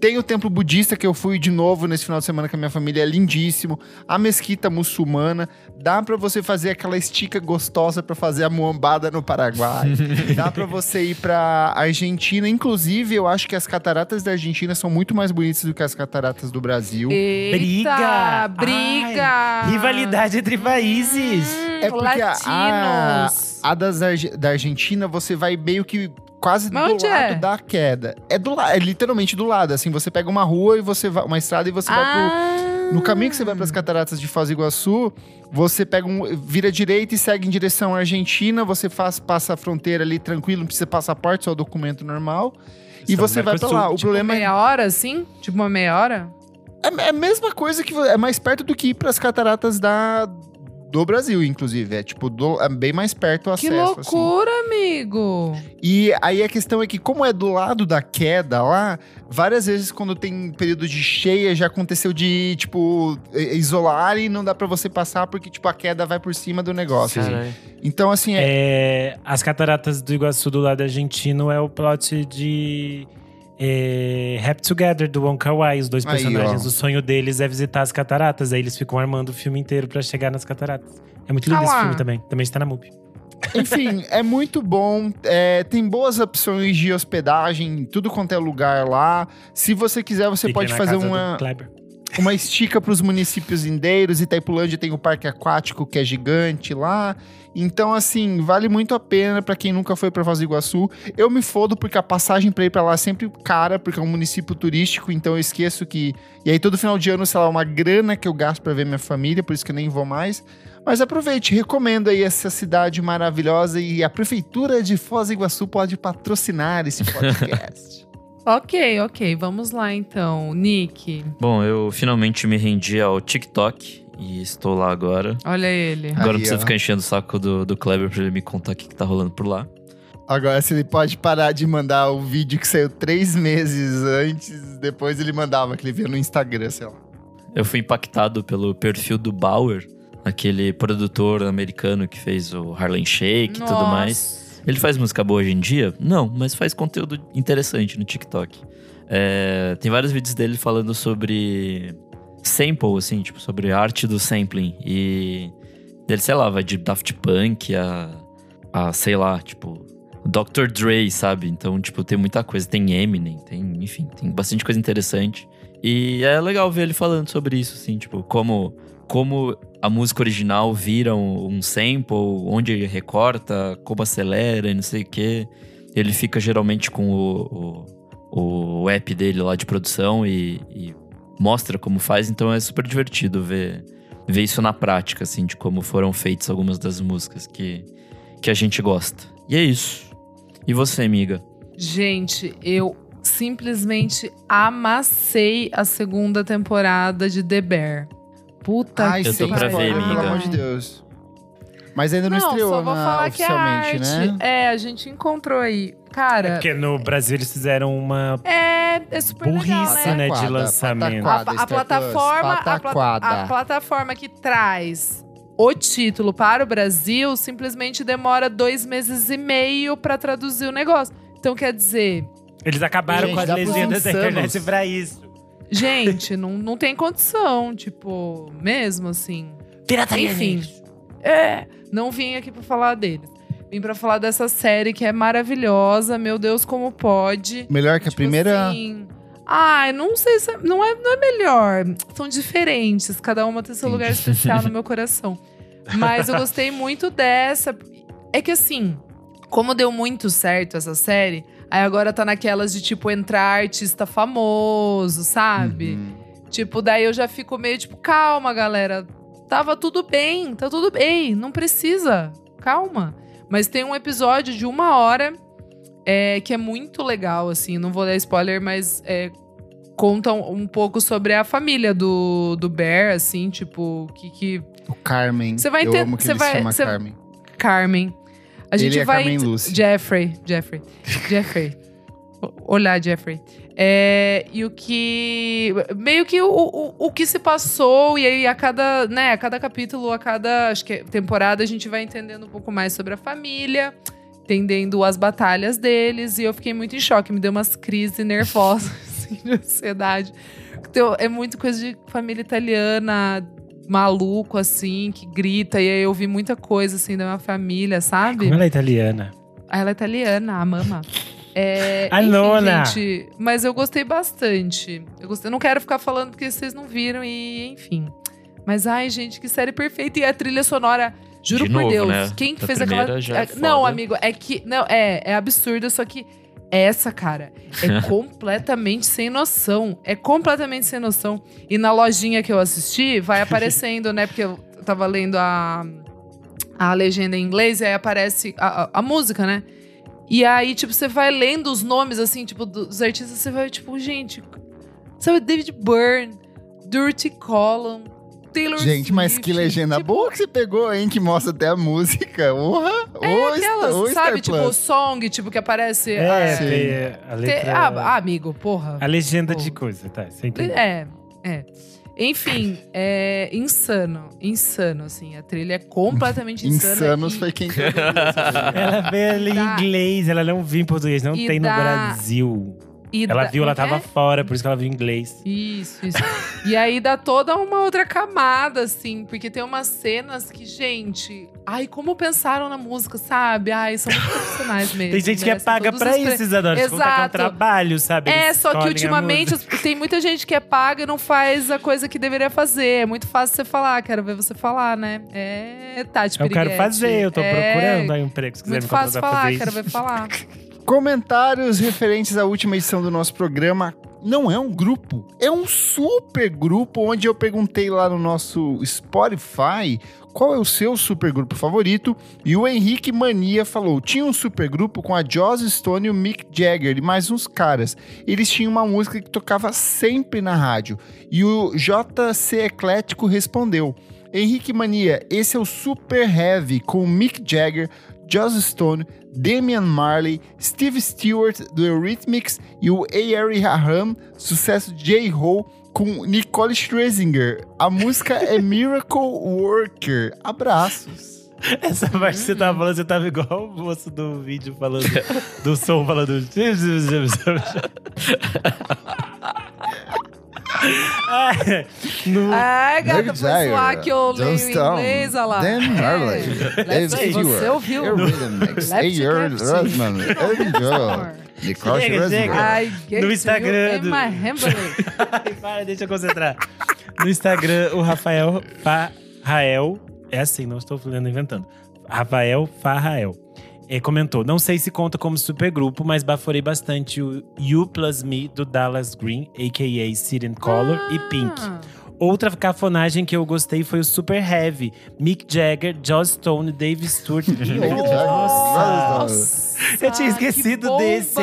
S1: Tem o templo budista que eu fui de novo nesse final de semana com a minha família, é lindíssimo. A mesquita muçulmana, dá pra você fazer aquela estica gostosa pra fazer a muambada no Paraguai. dá pra você ir pra Argentina, inclusive eu acho que as cataratas da Argentina são muito mais bonitas do que as cataratas do Brasil.
S3: Eita,
S4: Briga!
S3: Briga!
S4: Ai, rivalidade entre países.
S3: Hum,
S1: É porque a, a,
S3: latinos.
S1: a das da Argentina, você vai meio que quase
S3: Mas
S1: do
S3: onde
S1: lado
S3: é?
S1: da queda. É do lado, é literalmente do lado. Assim, você pega uma rua e você vai, uma estrada e você vai pro.
S3: Ah.
S1: No caminho que você vai para as cataratas de Foz do Iguaçu, você pega um, vira direita e segue em direção à Argentina. Você faz, passa a fronteira ali tranquilo, não precisa passaporte, só documento normal. E
S4: Estamos
S1: você vai para lá. O
S3: Tipo,
S1: problema é,
S3: meia hora, assim? Tipo uma meia hora?
S1: é a mesma coisa que é mais perto do que ir para as cataratas da do Brasil, inclusive. É tipo do- é bem mais perto o
S3: que
S1: acesso. assim.
S3: loucura, amigo!
S1: E aí a questão é que, como é do lado da queda lá, várias vezes quando tem período de cheia, já aconteceu de, tipo, isolar e não dá pra você passar porque, tipo, a queda vai por cima do negócio. assim. Então, assim, é,
S4: É, as cataratas do Iguaçu do lado argentino é o plot de é, Happy Together, do Wong Kar Wai. Os dois
S1: Aí,
S4: personagens,
S1: ó.
S4: o sonho deles é visitar as cataratas. Aí eles ficam armando o filme inteiro pra chegar nas cataratas. É muito lindo
S3: Ah
S4: esse filme também. Também está na MUBI.
S1: enfim, é muito bom. é, tem boas opções de hospedagem em tudo quanto é lugar lá. Se você quiser, você
S4: Fiquem
S1: pode fazer uma, uma estica para os municípios indeiros. Itaipulândia tem o parque aquático que é gigante lá. Então, assim, vale muito a pena para quem nunca foi para Foz do Iguaçu. Eu me fodo porque a passagem para ir para lá é sempre cara, porque é um município turístico, então eu esqueço que. E aí, todo final de ano, sei lá, uma grana que eu gasto para ver minha família, por isso que eu nem vou mais. Mas aproveite, recomendo aí essa cidade maravilhosa e a Prefeitura de Foz do Iguaçu pode patrocinar esse podcast.
S3: Ok, ok. Vamos lá, então. Nick,
S2: Bom, eu finalmente me rendi ao TikTok e estou lá agora.
S3: olha ele.
S2: Agora
S1: Aí,
S2: não precisa
S1: ó.
S2: ficar enchendo o saco do, do Kleber pra ele me contar o que, que tá rolando por lá.
S1: Agora, se ele pode parar de mandar o vídeo que saiu três meses antes, depois ele mandava, que ele via no Instagram, sei lá.
S2: Eu fui impactado pelo perfil do Bauer, aquele produtor americano que fez o Harlem Shake e tudo mais. Ele faz música boa hoje em dia? Não, mas faz conteúdo interessante no TikTok. É, tem vários vídeos dele falando sobre sample, assim, tipo, sobre a arte do sampling. E dele, sei lá, vai de Daft Punk a, a sei lá, tipo, Dr. Dre, sabe? Então, tipo, tem muita coisa. Tem Eminem, tem, enfim, tem bastante coisa interessante. E é legal ver ele falando sobre isso, assim, tipo, como, como a música original vira um, um sample, onde ele recorta, como acelera e não sei o quê. Ele fica geralmente com o, o, o app dele lá de produção e, e mostra como faz, então é super divertido ver, ver isso na prática, assim, de como foram feitas algumas das músicas que, que a gente gosta. E é isso. E você, amiga?
S3: Gente, eu simplesmente amassei a segunda temporada de The Bear. Puta
S1: Ai,
S3: que
S2: eu tô pra ver, amiga.
S1: pelo amor de Deus. Mas ainda não,
S3: Não,
S1: estreou
S3: só vou
S1: na-
S3: falar que a
S1: oficialmente,
S3: arte.
S1: né?
S3: É, a gente encontrou aí. Cara,
S4: Porque no Brasil eles fizeram uma
S3: é, é super legal,
S4: burrice,
S3: né?
S4: né, de lançamento.
S3: A, a plataforma, a, pla- a plataforma que traz o título para o Brasil simplesmente demora dois meses e meio para traduzir o negócio. Então quer dizer,
S4: Eles acabaram
S1: Gente,
S4: com as legendas da internet pra isso.
S3: gente, não, não tem condição, tipo, mesmo assim.
S4: Pirataria
S3: Enfim. É, não vim aqui pra falar deles. Vim pra falar dessa série que é maravilhosa. Meu Deus, como pode.
S1: Melhor que a
S3: Tipo
S1: primeira.
S3: assim, ai, não sei se. é- Não é, não é melhor. São diferentes. Cada uma tem seu lugar especial no meu coração. Mas eu gostei muito dessa. É que assim, como deu muito certo essa série, aí agora tá naquelas de tipo entrar artista famoso, sabe?
S1: Uhum.
S3: Tipo, daí eu já fico meio tipo, calma, galera. Tava tudo bem, tá tudo bem, não precisa. Calma. Mas tem um episódio de uma hora é, que é muito legal, assim. Não vou dar spoiler, mas é, conta um, pouco sobre a família do, do Bear, assim, tipo, que. que
S1: O Carmen.
S3: Você vai
S1: Eu
S3: ter-
S1: amo que
S3: você
S1: ele
S3: vai-
S1: chama
S3: você-
S1: Carmen.
S3: Carmen. A
S1: Ele
S3: gente
S1: é
S3: vai.
S1: Carmen.
S3: Jeffrey. Jeffrey. Jeffrey. Olá, Jeffrey. É, e o que. Meio que o, o, o que se passou, e aí a cada, né, a cada capítulo, a cada acho que é temporada, a gente vai entendendo um pouco mais sobre a família, entendendo as batalhas deles, e eu fiquei muito em choque, me deu umas crises nervosas. de ansiedade. Então, é muito coisa de família italiana, maluco, assim, que grita. E aí eu vi muita coisa, assim, da minha família, sabe?
S4: Como ela é italiana.
S3: Ah, Ela é italiana, a mama. É,
S4: A
S3: enfim,
S4: nona.
S3: gente, mas eu gostei bastante. Eu, gostei, eu não quero ficar falando porque vocês não viram e enfim. Mas ai, gente, que série perfeita e a trilha sonora, juro
S2: De
S3: por
S2: novo,
S3: Deus,
S2: né?
S3: quem que fez aquela
S2: já é
S3: é- Não,
S2: foda.
S3: amigo, é que não, é, é absurda, só que essa, cara, é completamente sem noção. É completamente sem noção. E na lojinha que eu assisti, vai aparecendo, né? Porque eu tava lendo a, a legenda em inglês e aí aparece a, a- a música, né? E aí, tipo, você vai lendo os nomes, assim, tipo, dos artistas, você vai, tipo, gente. Sabe, David Byrne, Dirty Column, Taylor
S1: Gente, mas
S3: Swift,
S1: que legenda
S3: tipo,
S1: boa que você pegou, hein? Que mostra até a música. Porra!
S3: É
S1: Ô,
S3: aquelas,
S1: ô,
S3: sabe?
S1: Star
S3: Tipo,
S1: Plus.
S3: song, tipo, que aparece.
S4: É,
S3: ah,
S1: sim.
S4: tem a
S3: te-
S4: letra.
S3: ah, amigo, porra.
S4: a legenda
S3: Pô.
S4: de coisa, tá? Você entendeu?
S3: É, é. Enfim, é insano. Insano, assim. A trilha é completamente insana.
S1: Insanos
S3: e-
S1: foi quem
S4: Ela veio em inglês, ela não viu em português, não
S3: E
S4: tem no
S3: dá-
S4: Brasil.
S3: e
S4: Ela
S3: dá-
S4: viu, ela
S3: como é
S4: tava fora, por isso que ela viu em inglês.
S3: Isso, isso. e aí dá toda uma outra camada, assim, porque tem umas cenas que, gente. Ai, como pensaram na música, sabe? Ai, são muito profissionais mesmo.
S4: Tem gente que é
S3: merecem
S4: paga pra isso, Isadora. Tipo, tá com um
S3: Exato.
S4: trabalho, sabe?
S3: É,
S4: Eles
S3: só que ultimamente tem muita gente que é paga e não faz a coisa que deveria fazer. É muito fácil você falar, quero ver você falar, né? É, Tati
S4: Eu quero fazer, eu tô
S3: É,
S4: procurando aí um emprego, se quiser
S3: Muito
S4: me
S3: fácil falar,
S4: fazer
S3: quero ver falar.
S1: Comentários referentes à última edição do nosso programa. Não é um grupo, é um super grupo onde eu perguntei lá no nosso Spotify qual é o seu super grupo favorito e o Henrique Mania falou: tinha um super grupo com a Joss Stone e o Mick Jagger e mais uns caras. Eles tinham uma música que tocava sempre na rádio. E o JC Eclético respondeu: Henrique Mania, esse é o Super Heavy com o Mick Jagger, Joss Stone, Damian Marley, Steve Stewart do Eurythmics e o A.R. Raham, sucesso de J-Ho com Nicole Scherzinger. A música é Miracle Worker. Abraços.
S4: Essa parte que você tava falando, você tava igual o moço do vídeo falando do som, falando. Ah, no-
S3: Ai, gata, foi lá
S1: Jagger,
S3: que eu leio em inglês, olha lá.
S1: Dan
S3: É,
S1: Dave
S3: Você ouviu?
S1: Scherzinger.
S4: chega.
S3: I get
S4: No Instagram
S3: in
S4: do- para, deixa eu concentrar. No Instagram, o Rafael Farrael. É assim, não estou falando inventando. Rafael Farrael. Eh, comentou: Não sei se conta como supergrupo, mas baforei bastante o You Plus Me do Dallas Green, a.k.a. City and Color, e Pink.
S3: Ah.
S4: Outra cafonagem que eu gostei foi o Super Heavy. Mick Jagger, Joss Stone, Dave Stewart. Nossa!
S3: Nossa,
S4: Eu tinha
S3: que
S4: esquecido desse.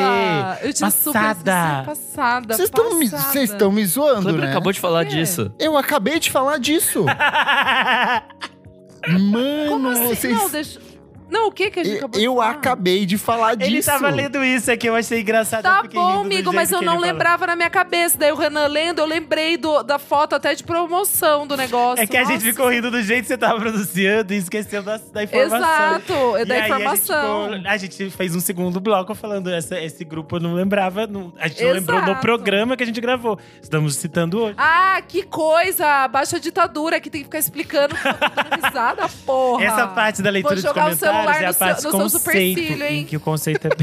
S3: Eu tinha
S4: Passada.
S3: Passada.
S1: Vocês estão me, vocês estão me
S2: O
S1: zoando,
S2: Kleber
S1: né?
S2: acabou de falar
S3: É.
S2: disso.
S1: Eu acabei de falar disso. Mano,
S3: Como assim?
S1: vocês...
S3: Não, deixa... Não, o que que a gente
S1: Eu,
S3: acabou de
S1: eu
S3: falar?
S1: acabei de falar disso.
S4: Ele tava lendo isso aqui, eu achei engraçado. eu
S3: Tá
S4: fiquei
S3: bom, amigo, mas eu não
S4: ele falou.
S3: lembrava na minha cabeça. Daí o Renan lendo, eu lembrei do- da foto até de promoção do negócio.
S4: É que a gente
S3: Nossa.
S4: ficou rindo do jeito que você tava pronunciando e esqueceu da, da informação.
S3: Exato, é
S4: E
S3: da informação.
S4: A gente, ficou- a gente fez um segundo bloco falando essa, esse grupo eu não lembrava, não- a gente não lembrou do
S3: Exato.
S4: programa que a gente gravou. Estamos citando hoje.
S3: Ah, que coisa! Baixa a ditadura que tem que ficar explicando eu risada, porra.
S4: Essa parte da leitura
S3: Vou
S4: de
S3: jogar o
S4: comentários
S3: celular
S4: é a
S3: no seu-
S4: parte
S3: no seu
S4: conceito,
S3: supercílio, hein?
S4: em que o conceito é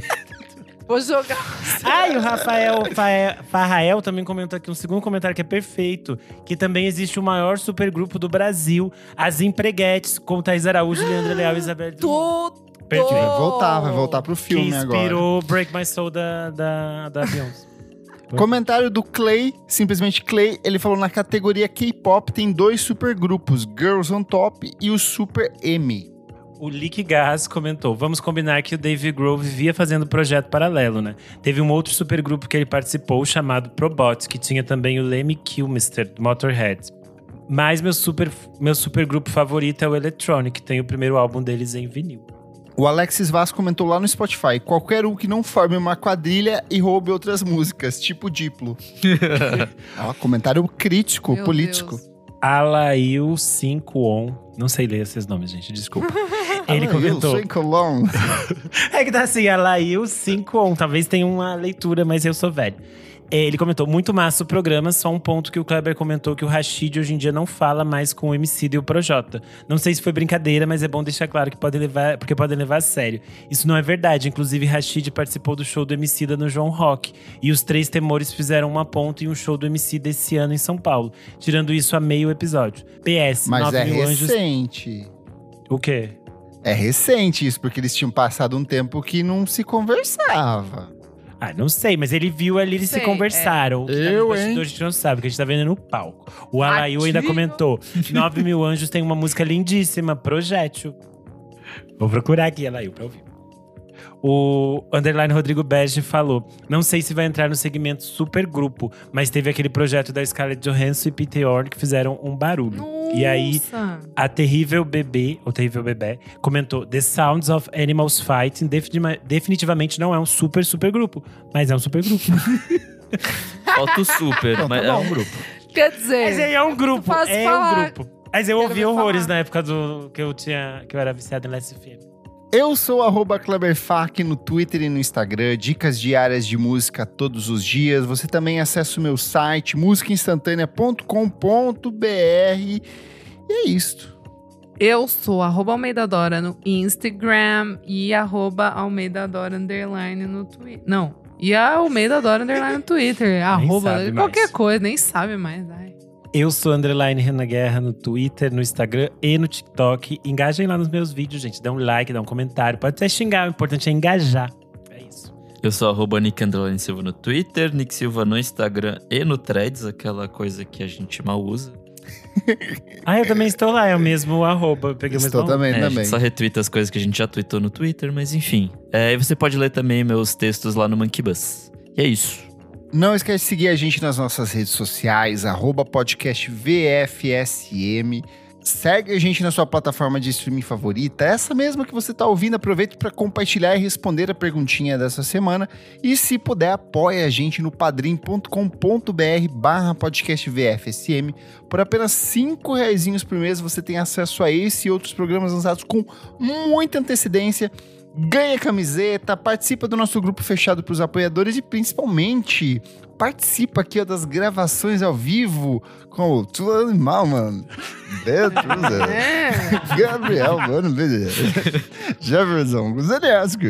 S3: Vou jogar.
S4: Ah, e o Rafael Fa- Farrael também comentou aqui um segundo comentário que é perfeito. Que também existe o maior supergrupo do Brasil, as Empreguetes, com Thaís Araújo, Leandro Leal e Isabel.
S3: Tudo.
S4: Perfeito.
S1: Vai voltar, vai voltar pro
S4: Que
S1: filme agora.
S4: inspirou Break My Soul da, da, da Beyoncé.
S1: Comentário do Clay, simplesmente Clay, ele falou na categoria K-pop tem dois supergrupos, Girls on Top e o Super M.
S4: O Lick Gas comentou: Vamos combinar que o Dave Grohl vivia fazendo projeto paralelo, né? Teve um outro supergrupo que ele participou chamado Probot, que tinha também o Lemmy Kilmister, Motorhead. Mas meu super, meu supergrupo favorito é o Electronic, tem o primeiro álbum deles em vinil.
S1: O Alexis Vaz comentou lá no Spotify, qualquer um que não forme uma quadrilha e roube outras músicas, tipo Diplo. Ó, comentário crítico,
S3: Meu
S1: político.
S3: Deus.
S4: Alail 5 On. Não sei ler esses nomes, gente, desculpa. Ele comentou. É que tá assim, Alail 5 On. Talvez tenha uma leitura, mas eu sou velho. É, ele comentou, muito massa o programa, só um ponto que o Kleber comentou que o Rashid hoje em dia não fala mais com o MC e o Projota. Não sei se foi brincadeira, mas é bom deixar claro que pode levar, porque podem levar a sério. Isso não é verdade, inclusive Rashid participou do show do Emicida no João Rock. E os três temores fizeram uma ponta em um show do MC desse ano em São Paulo. Tirando isso a meio episódio. PS,
S1: Mas
S4: 9
S1: é
S4: mil anjos…
S1: recente.
S4: O quê?
S1: É recente isso, porque eles tinham passado um tempo que não se conversava.
S4: Ah, não sei, mas ele viu ali, eles
S3: Sei,
S4: se conversaram. O que tá
S1: Eu, hein?
S4: A gente não sabe, porque a gente tá vendo no palco. O Alail ainda comentou: 9 mil anjos tem uma música lindíssima, Projétil. Vou procurar aqui, Alail, pra ouvir. O Underline Rodrigo Bege falou: Não sei se vai entrar no segmento super grupo, mas teve aquele projeto da Scarlett Johansson e Peter Orne que fizeram um barulho. E aí,
S3: Nossa.
S4: a Terrível Bebê, ou Terrível Bebê, comentou: The Sounds of Animals Fighting definitiva- definitivamente não é um super, super grupo, mas é um super grupo.
S2: Falta o super,
S1: Então, tá
S2: mas é
S1: bom.
S2: um grupo.
S3: Quer dizer.
S4: Mas aí é um grupo, é
S3: falar?
S4: um grupo. Mas eu
S3: Quero
S4: ouvi horrores
S3: falar.
S4: na época do que eu tinha que eu era viciado em Last FM.
S1: Eu sou arroba Kleberfac no Twitter e no Instagram, dicas diárias de música todos os dias. Você também acessa o meu site, musicainstantanea.com.br. E é isto.
S3: Eu sou arroba Almeida Dora no Instagram e arroba Almeida Dora underline no Twitter. Não. E a Almeida Dora underline no Twitter. arroba qualquer
S4: mais.
S3: coisa, nem sabe mais. Ai.
S4: Eu sou underline Renan Guerra no Twitter, no Instagram e no TikTok. Engajem lá nos meus vídeos, gente. Dá um like, dá um comentário. Pode até xingar, o importante é engajar. É isso.
S2: Eu sou arroba Nick Underline Silva no Twitter, Nick Silva no Instagram e no Threads, aquela coisa que a gente mal usa.
S4: Ah, eu também estou lá, é o mesmo arroba. Peguei o
S1: Estou
S4: mesmo
S1: também,
S2: É, a
S1: também.
S2: gente só retweeta as coisas que a gente já tweetou no Twitter, mas enfim. É, e você pode ler também meus textos lá no Monkey Bus. E é isso.
S1: Não esquece de seguir a gente nas nossas redes sociais, arroba podcast VFSM. Segue a gente na sua plataforma de streaming favorita, essa mesma que você está ouvindo. Aproveite para compartilhar e responder a perguntinha dessa semana. E se puder, apoie a gente no padrim.com.br barra podcast VFSM. Por apenas cinco reaisinhos por mês, você tem acesso a esse e outros programas lançados com muita antecedência ganha camiseta, participa do nosso grupo fechado para os apoiadores e principalmente participa aqui ó, das gravações ao vivo com o Tudo Animal, mano. Beto, Zé.
S3: É.
S1: Gabriel, mano, beleza. Jefferson Zanesco,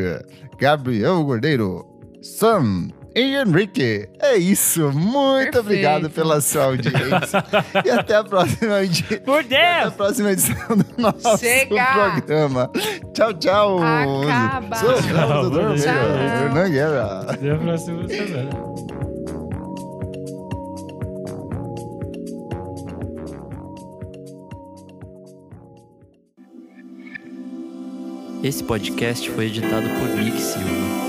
S1: Gabriel Gordeiro, Sam e Henrique. É isso. Muito
S3: Perfeito.
S1: obrigado pela sua audiência. e até a próxima edição.
S4: Por
S1: Até a
S4: Deus!
S1: próxima edição do nosso
S3: Chega!
S1: programa. Tchau, tchau.
S3: Acaba.
S1: Sou o. Hernan Guerra.
S4: Até a próxima semana.
S2: Esse podcast foi editado por Nick Silva.